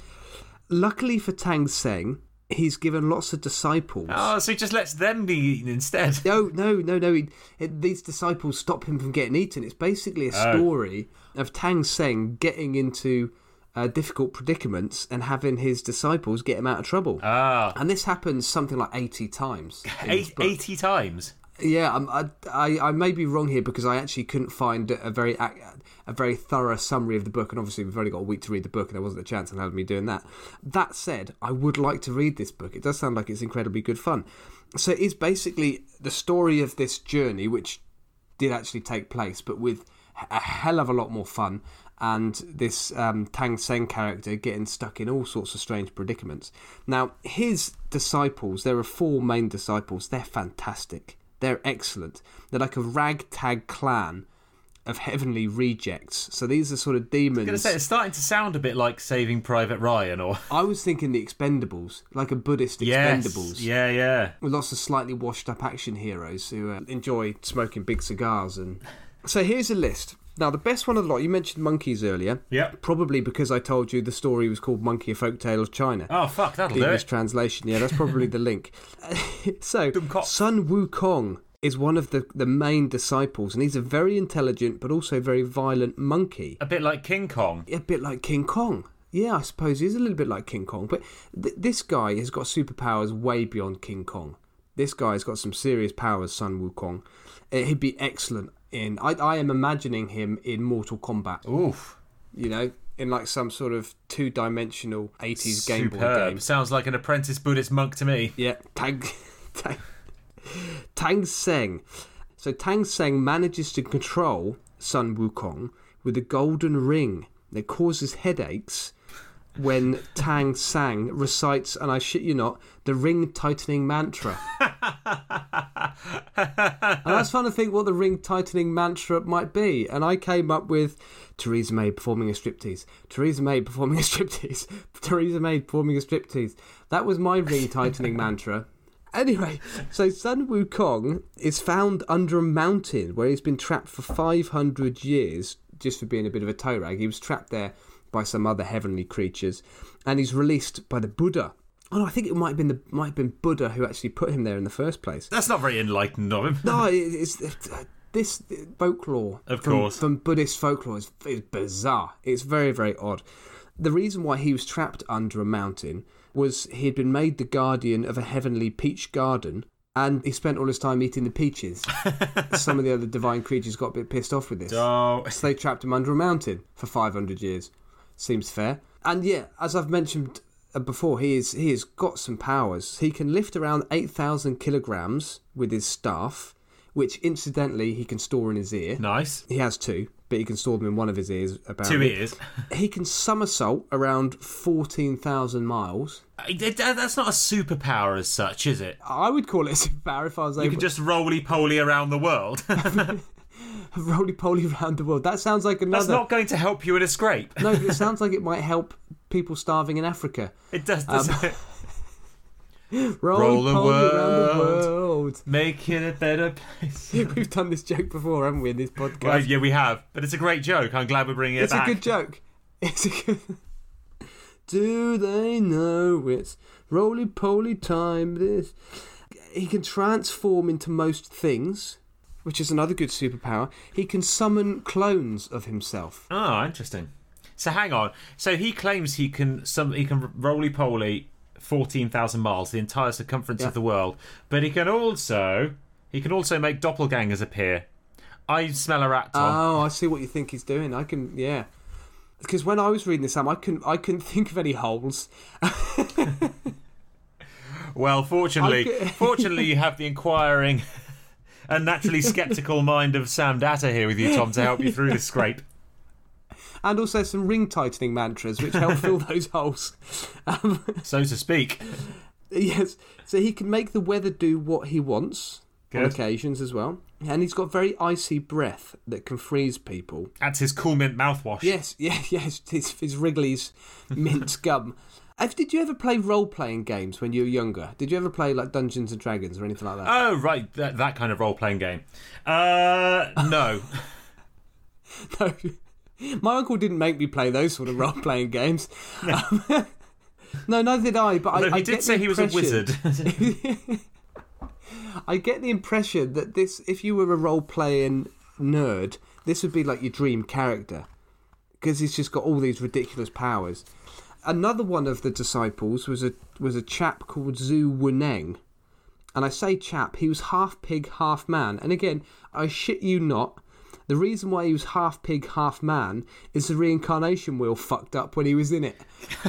Luckily for Tang Seng, he's given lots of disciples. Oh, so he just lets them be eaten instead. No, no, no, no. He, it, these disciples stop him from getting eaten. It's basically a Oh. story of Tang Seng getting into uh, difficult predicaments and having his disciples get him out of trouble. Ah. and this happens something like 80 times. Eight, 80 times. Yeah, um, I, I, I may be wrong here because I actually couldn't find a very ac- a very thorough summary of the book, and obviously we've only got a week to read the book, and there wasn't a chance in having me doing that. That said, I would like to read this book. It does sound like it's incredibly good fun. So it is basically the story of this journey, which did actually take place, but with a hell of a lot more fun. And this um, Tang Seng character getting stuck in all sorts of strange predicaments. Now, his disciples, there are four main disciples, they're fantastic. They're excellent. They're like a ragtag clan of heavenly rejects. So these are sort of I'm going to demons. say, it's starting to sound a bit like Saving Private Ryan or. I was thinking the Expendables, like a Buddhist Yes. Expendables. Yeah, yeah. with lots of slightly washed up action heroes who uh, enjoy smoking big cigars and so here's a list now the best one of the lot you mentioned monkeys earlier Yeah. probably because i told you the story was called monkey a folktale of china Oh, fuck, that'll the do english it. translation yeah that's probably the link so sun wukong is one of the, the main disciples and he's a very intelligent but also very violent monkey A bit like King Kong. a bit like King Kong. Yeah, I suppose he's a little bit like King Kong, but th- this guy has got superpowers way beyond King Kong. This guy's got some serious powers, Sun Wukong. Uh, he'd be excellent in. I, I am imagining him in Mortal Kombat. Oof. You know, in like some sort of two-dimensional '80s Game Boy Superb. game. Sounds like an apprentice Buddhist monk to me. Yeah, Tang, Tang, Tang Seng. So Tang Seng manages to control Sun Wukong with a golden ring that causes headaches when Tang Seng recites, and I shit you not, the ring tightening mantra. and I was trying to think what the ring tightening mantra might be, and I came up with Theresa May performing a striptease, Theresa May performing a striptease, Theresa May performing a striptease. That was my ring tightening mantra. Anyway, so Sun Wukong is found under a mountain where he's been trapped for 500 years just for being a bit of a toe rag. He was trapped there by some other heavenly creatures, and he's released by the Buddha. Oh, no, I think it might have been the might have been Buddha who actually put him there in the first place. That's not very enlightened of him. No, it- it's, it's uh, this uh, folklore, Of from, course. from Buddhist folklore is, is bizarre. It's very very odd. The reason why he was trapped under a mountain was he had been made the guardian of a heavenly peach garden, and he spent all his time eating the peaches. Some of the other divine creatures got a bit pissed off with this, Oh, so they trapped him under a mountain for 500 years. Seems fair. And yeah, as I've mentioned before, he is he has got some powers. He can lift around eight thousand kilograms with his staff, which incidentally he can store in his ear. Nice. He has two, but he can store them in one of his ears. Two Apparently, ears. he can somersault around fourteen thousand miles. It- it- That's not a superpower as such, is it? I would call it a superpower if I was like You able can just roly poly around the world. roly poly around the world. That sounds like another. That's not going to help you in a scrape. No, but it sounds like it might help people starving in Africa. It does. Um, doesn't it? Roly Roll the around the world. making a better place. We've done this joke before, haven't we, in this podcast? Well, yeah, we have, but it's a great joke. I'm glad we're bringing it it's back. a good joke. It's a good. Do they know it's roly poly time? This. He can transform into most things, which is another good superpower. He can summon clones of himself. Oh, interesting. So hang on. So he claims he can some he can roly poly fourteen thousand miles, the entire circumference Yeah. of the world, but he can also he can also make doppelgangers appear. I smell a rat, Tom. Oh, I see what you think he's doing. I can, yeah. Because when I was reading this, Sam, I couldn't, I couldn't think of any holes. well, fortunately, I c- fortunately, you have the inquiring and naturally sceptical mind of Sam Data here with you, Tom, to help you through this scrape. And also some ring tightening mantras which help fill those holes. Um, So to speak. yes, so he can make the weather do what he wants on occasions as well, and he's got very icy breath that can freeze people. That's his cool mint mouthwash. Yes, yes, yes, his, his Wrigley's mint gum. Did you ever play role playing games when you were younger? Did you ever play like Dungeons and Dragons or anything like that? Oh, right, that, that kind of role playing game. Uh, no. No, my uncle didn't make me play those sort of role playing games. Um, no, neither did I. But Although I, he I did say he was a wizard. I get the impression that this, if you were a role playing nerd, this would be like your dream character because he's just got all these ridiculous powers. Another one of the disciples was a was a chap called Zhu Wuneng, and I say chap, he was half pig, half man. And again, I shit you not. The reason why he was half pig, half man is the reincarnation wheel fucked up when he was in it.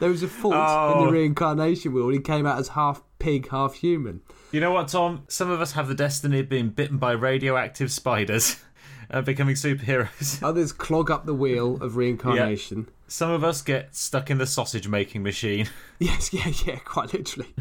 there was a fault in Oh. the reincarnation wheel, he came out as half pig, half human. you know what, Tom? Some of us have the destiny of being bitten by radioactive spiders and becoming superheroes. Others clog up the wheel of reincarnation. Some of us get stuck in the sausage making machine. Yes, yeah, yeah, quite literally.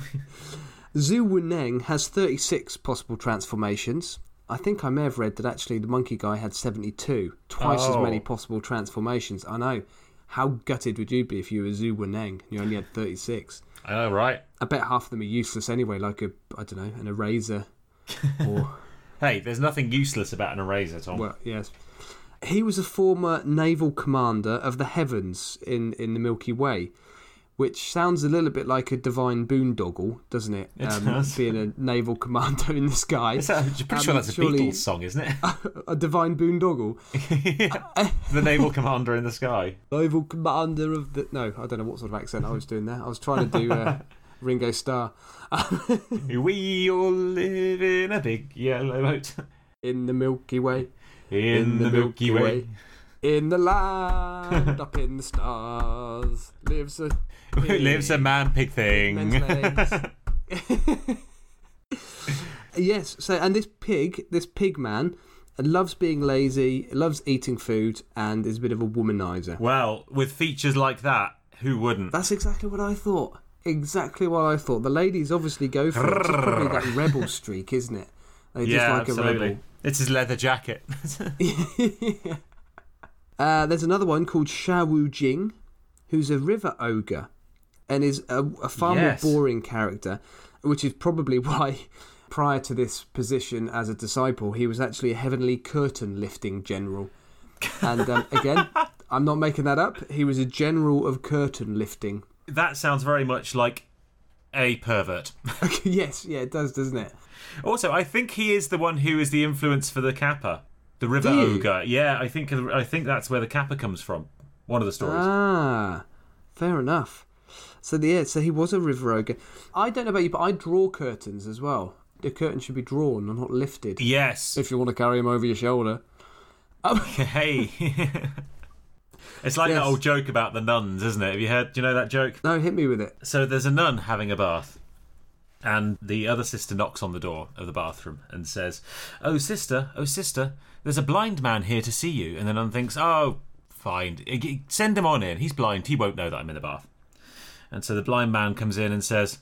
Zhu Wuneng has 36 possible transformations. I think I may have read that actually the monkey guy had 72, twice as Oh. many possible transformations. I know. How gutted would you be if you were Zhu Wuneng and you only had 36? Oh, right. I bet half of them are useless anyway, like a, I don't know, an eraser. or, Hey, there's nothing useless about an eraser, Tom. well, yes. He was a former naval commander of the heavens in, in the Milky Way, which sounds a little bit like a divine boondoggle, doesn't it? Um, It does. Being a naval commander in the sky. Is that- I'm pretty Um, sure that's a Beatles song, isn't it? a divine boondoggle. the naval commander in the sky. Naval commander of the. No, I don't know what sort of accent I was doing there. I was trying to do uh, Ringo Starr. We all live in a big yellow boat In the Milky Way. in, the, Milky Way. In the land, up in the stars, lives a. lives a man pig thing. Yes, so, and this pig, this pig man, loves being lazy, loves eating food, and is a bit of a womanizer. well, with features like that, who wouldn't? That's exactly what I thought. Exactly what I thought. The ladies obviously go for it. It's probably that rebel streak, isn't it? They just yeah, like a absolutely. rebel. It's his leather jacket. Uh, there's another one called Sha Wu Jing, who's a river ogre and is a, a far Yes. more boring character, which is probably why, prior to this position as a disciple, he was actually a heavenly curtain lifting general. And um, again, I'm not making that up. He was a general of curtain lifting. that sounds very much like a pervert. yes, yeah, it does, doesn't it? Also, I think he is the one who is the influence for the Kappa, the River? Ogre. Yeah, I think I think that's where the Kappa comes from. One of the stories. Ah, fair enough. So the, yeah, so he was a river ogre. I don't know about you, but I draw curtains as well. The curtain should be drawn and not lifted. yes. If you want to carry him over your shoulder. hey. It's like Yes. that old joke about the nuns, isn't it? Have you heard? Do you know that joke? No, hit me with it. So there's a nun having a bath, and the other sister knocks on the door of the bathroom and says, "Oh sister, oh sister, there's a blind man here to see you." And the nun thinks, "Oh, fine, send him on in. He's blind. He won't know that I'm in the bath." And so the blind man comes in and says,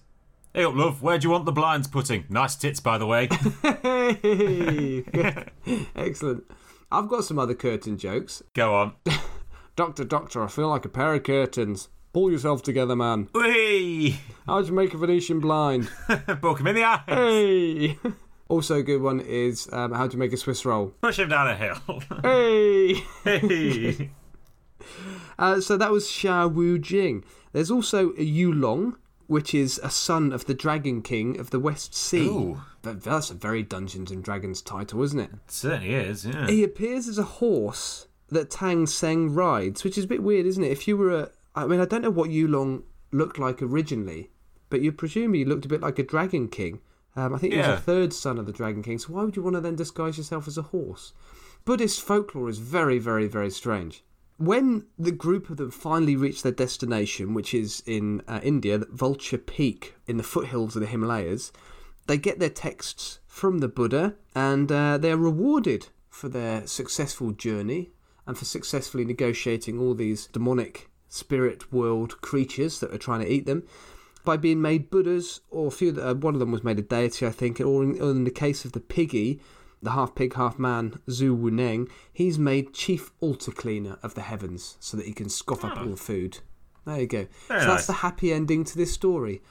"Hey up, love. Where do you want the blinds putting? Nice tits, by the way." Excellent. I've got some other curtain jokes. Go on. Doctor, doctor, I feel like a pair of curtains. Pull yourself together, man. How'd you make a Venetian blind? Book him in the eye. Hey! Also, a good one is um, how to make a Swiss roll. Push him down a hill. Hey! hey. Uh, so that was Sha Wu Jing. There's also a Yulong, which is a son of the Dragon King of the West Sea. Ooh. That's a very Dungeons and Dragons title, isn't it? certainly is. Yeah. He appears as a horse that Tang Seng rides, which is a bit weird, isn't it? If you were a. I mean, I don't know what Yulong looked like originally, but you presume he looked a bit like a Dragon King. Um, I think he Yeah. was a third son of the Dragon King, so why would you want to then disguise yourself as a horse? Buddhist folklore is very, very, very strange. When the group of them finally reach their destination, which is in uh, India, Vulture Peak in the foothills of the Himalayas, they get their texts from the Buddha and uh, they're rewarded for their successful journey and for successfully negotiating all these demonic spirit world creatures that are trying to eat them by being made Buddhas, or a few. Uh, one of them was made a deity, I think. Or in, or in the case of the piggy, the half pig, half man, Zhu Wuneng, he's made chief altar cleaner of the heavens, so that he can scoff up all the food. There you go. Very so nice. that's the happy ending to this story,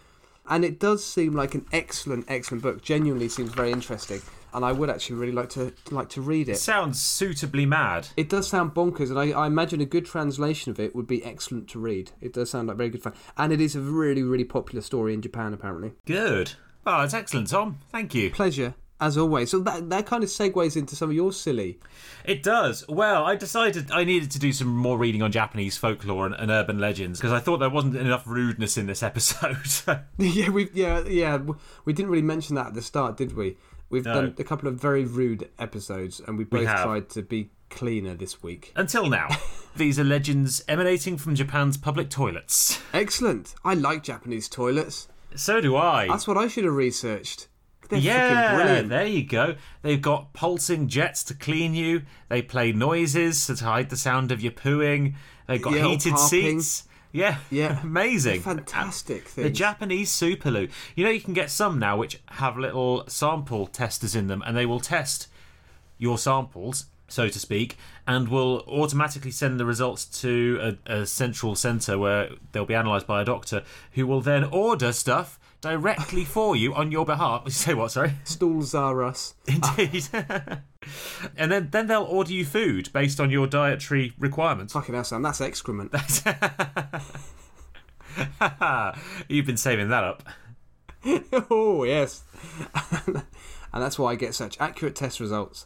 and it does seem like an excellent, excellent book. Genuinely seems very interesting, and I would actually really like to like to read it. Sounds suitably mad. It does sound bonkers, and I, I imagine a good translation of it would be excellent to read. It does sound like very good fun, and it is a really, really popular story in Japan, apparently. Good. Oh, that's excellent, Tom. Thank you. Pleasure, as always. So that that kind of segues into some of your silly. It does. Well, I decided I needed to do some more reading on Japanese folklore and, and urban legends because I thought there wasn't enough rudeness in this episode. yeah, we yeah yeah we didn't really mention that at the start, did we? We've No. done a couple of very rude episodes, and we both have. tried to be cleaner this week. Until now. These are legends emanating from Japan's public toilets. Excellent. I like Japanese toilets. So do I. That's what I should have researched. They're yeah, brilliant. there you go. They've got pulsing jets to clean you. They play noises to hide the sound of your pooing. They've got heated seats. Yeah, Yeah. amazing. Fantastic thing. The. Japanese Superloo. You know, you can get some now which have little sample testers in them, and they will test your samples, so to speak, and will automatically send the results to a, a central centre where they'll be analysed by a doctor, who will then order stuff directly for you on your behalf. You say what? Sorry. Stools are us. Indeed. and then, then they'll order you food based on your dietary requirements. Fucking hell, Sam, that's excrement. That's You've been saving that up. oh yes, and that's why I get such accurate test results.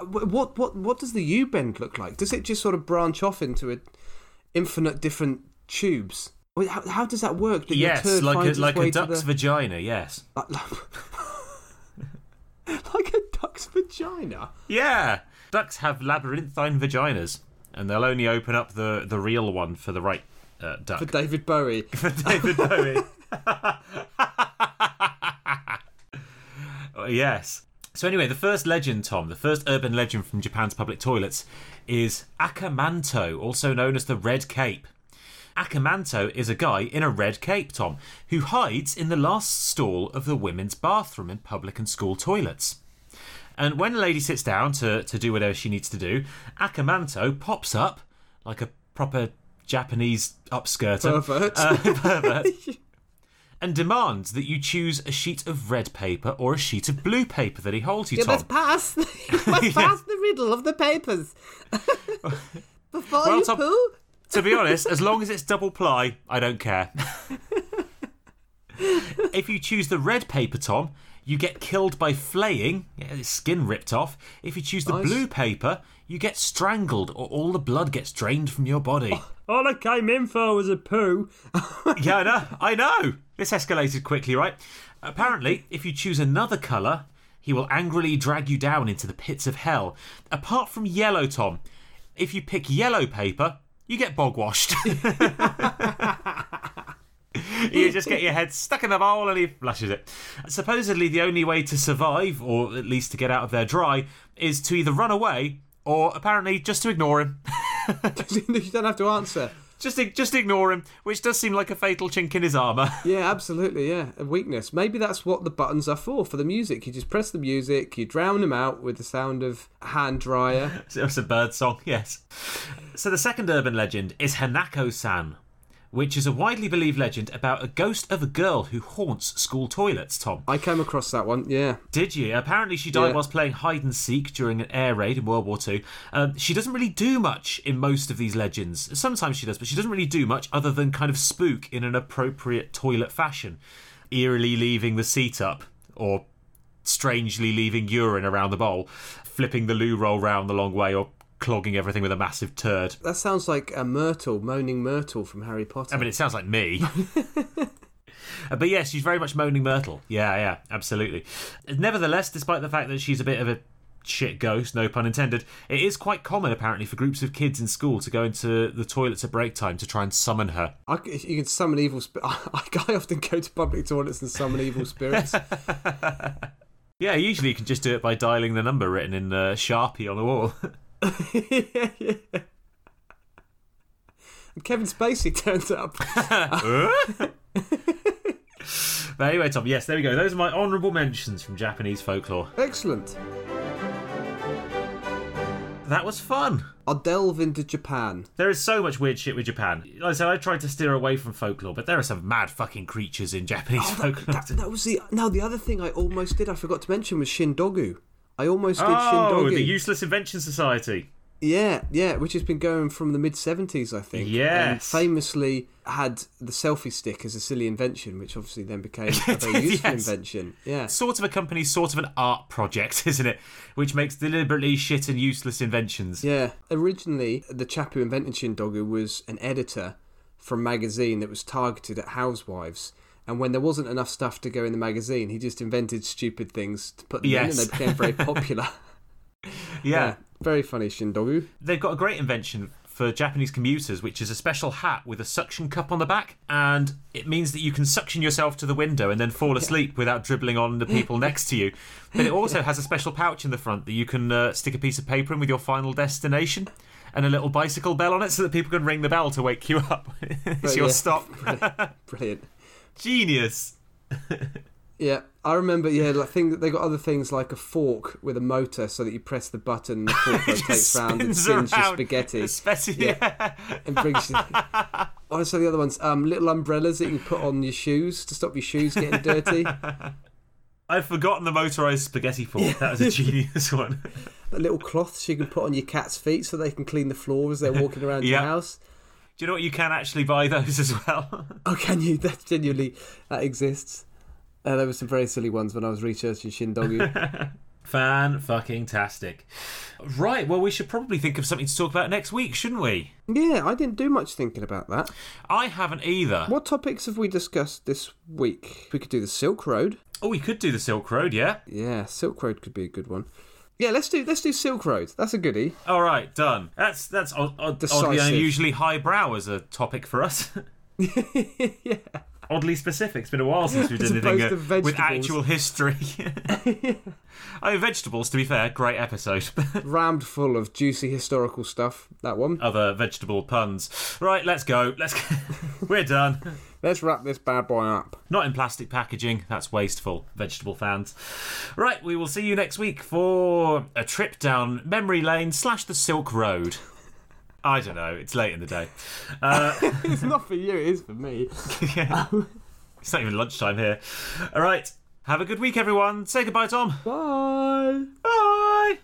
Uh, what what what does the U bend look like? Does it just sort of branch off into a infinite different tubes? How, how does that work? That yes, like a, like a duck's the- vagina, yes. like a duck's vagina. Yeah. Ducks have labyrinthine vaginas, and they'll only open up the, the real one for the right uh, duck. For David Bowie. For David Bowie. Yes. So anyway, the first legend, Tom, the first urban legend from Japan's public toilets is Akamanto, also known as the Red Cape. Akamanto is a guy in a red cape, Tom, who hides in the last stall of the women's bathroom in public and school toilets. And when a lady sits down to, to do whatever she needs to do, Akamanto pops up like a proper Japanese upskirter Pervert. uh, pervert, and demands that you choose a sheet of red paper or a sheet of blue paper that he holds you, You Tom. must pass. You must pass the riddle of the papers before Well, you Tom- poo. To be honest, as long as it's double ply, I don't care. if you choose the red paper, Tom, you get killed by flaying, yeah, his skin ripped off. If you choose the Nice. blue paper, you get strangled or all the blood gets drained from your body. Oh, all I came in for was a poo. yeah, I know. I know. This escalated quickly, right? Apparently, if you choose another colour, he will angrily drag you down into the pits of hell. Apart from yellow, Tom, If you pick yellow paper, you get bog washed. you just get your head stuck in the bowl and he flushes it. Supposedly, the only way to survive, or at least to get out of there dry, is to either run away or apparently just to ignore him. you don't have to answer. Just, just ignore him, which does seem like a fatal chink in his armour. Yeah, absolutely. Yeah, a weakness. Maybe that's what the buttons are for for the music. You just press the music, you drown them out with the sound of a hand dryer. It's a bird song, yes. So the second urban legend is Hanako-san, which is a widely believed legend about a ghost of a girl who haunts school toilets. Tom, I came across that one. Yeah, did you? Apparently, she died Yeah. whilst playing hide and seek during an air raid in World War Two. Um, she doesn't really do much in most of these legends. Sometimes she does, but she doesn't really do much other than kind of spook in an appropriate toilet fashion, eerily leaving the seat up or strangely leaving urine around the bowl, flipping the loo roll round the long way, or clogging everything with a massive turd. that sounds like a Myrtle, moaning Myrtle from Harry Potter. I mean, it sounds like me. Uh, But yes, she's very much moaning Myrtle. Yeah, yeah, absolutely. Nevertheless, despite the fact that she's a bit of a shit ghost, no pun intended, it is quite common apparently for groups of kids in school to go into the toilets at break time to try and summon her. I, you can summon evil spirits. I often go to public toilets and summon evil spirits. Yeah, usually you can just do it by dialing the number written in uh, Sharpie on the wall. And Kevin Spacey turns up. but anyway, Tom, yes, there we go. Those are my honourable mentions from Japanese folklore. Excellent. That was fun. I'll delve into Japan. There is so much weird shit with Japan. Like I said, I tried to steer away from folklore, but there are some mad fucking creatures in Japanese oh, folklore. That, that was the now the other thing I almost did. I forgot to mention was Chindogu. I almost did oh, Chindogu. the Useless Invention Society. Yeah, yeah, which has been going from the mid 70s, I think. And Yes. famously had the selfie stick as a silly invention, which obviously then became a very useful Yes. invention. Yeah. Sort of a company, sort of an art project, isn't it? Which makes deliberately shit and useless inventions. Yeah. Originally, the chap who invented Chindogu was an editor from a magazine that was targeted at housewives. And when there wasn't enough stuff to go in the magazine, he just invented stupid things to put them in, and they became very popular. Yeah. Very funny, Chindogu. They've got a great invention for Japanese commuters, which is a special hat with a suction cup on the back, and it means that you can suction yourself to the window and then fall asleep without dribbling on the people next to you. But it also has a special pouch in the front that you can uh, stick a piece of paper in with your final destination. And a little bicycle bell on it so that people can ring the bell to wake you up. it's your yeah. stop. Brilliant. Genius. Yeah, I remember. Yeah, like thing they got other things like a fork with a motor, so that you press the button and the fork rotates round and spins your spaghetti Spaghetti. Yeah. Yeah. and brings. you... What are some of the other ones? Um, little umbrellas that you can put on your shoes to stop your shoes getting dirty. I've forgotten the motorised spaghetti fork. That was a genius one. The little cloths you can put on your cat's feet so they can clean the floor as they're walking around your house. Do you know what? You can actually buy those as well. Oh, can you? That genuinely that exists. Uh, there were some very silly ones when I was researching Chindogu. Fan fucking tastic. Right, well, we should probably think of something to talk about next week, shouldn't we? yeah, I didn't do much thinking about that. I haven't either. What topics have we discussed this week? We could do the Silk Road. Oh, we could do the Silk Road, yeah? Yeah, Silk Road could be a good one. Yeah, let's do let's do Silk Road. That's a goodie. All right, done. That's that's odd, odd, oddly unusually highbrow as a topic for us. yeah. Oddly specific. It's been a while since we As did anything uh, with actual history. I mean, vegetables, to be fair, great episode. Rammed full of juicy historical stuff. That one. Other vegetable puns. Right, let's go. Let's. We're done. Let's wrap this bad boy up. Not in plastic packaging. That's wasteful, vegetable fans. Right, we will see you next week for a trip down memory lane slash the Silk Road. I don't know. It's late in the day. Uh, it's not for you, it is for me. it's not even lunchtime here. All right. Have a good week, everyone. Say goodbye, Tom. Bye. Bye.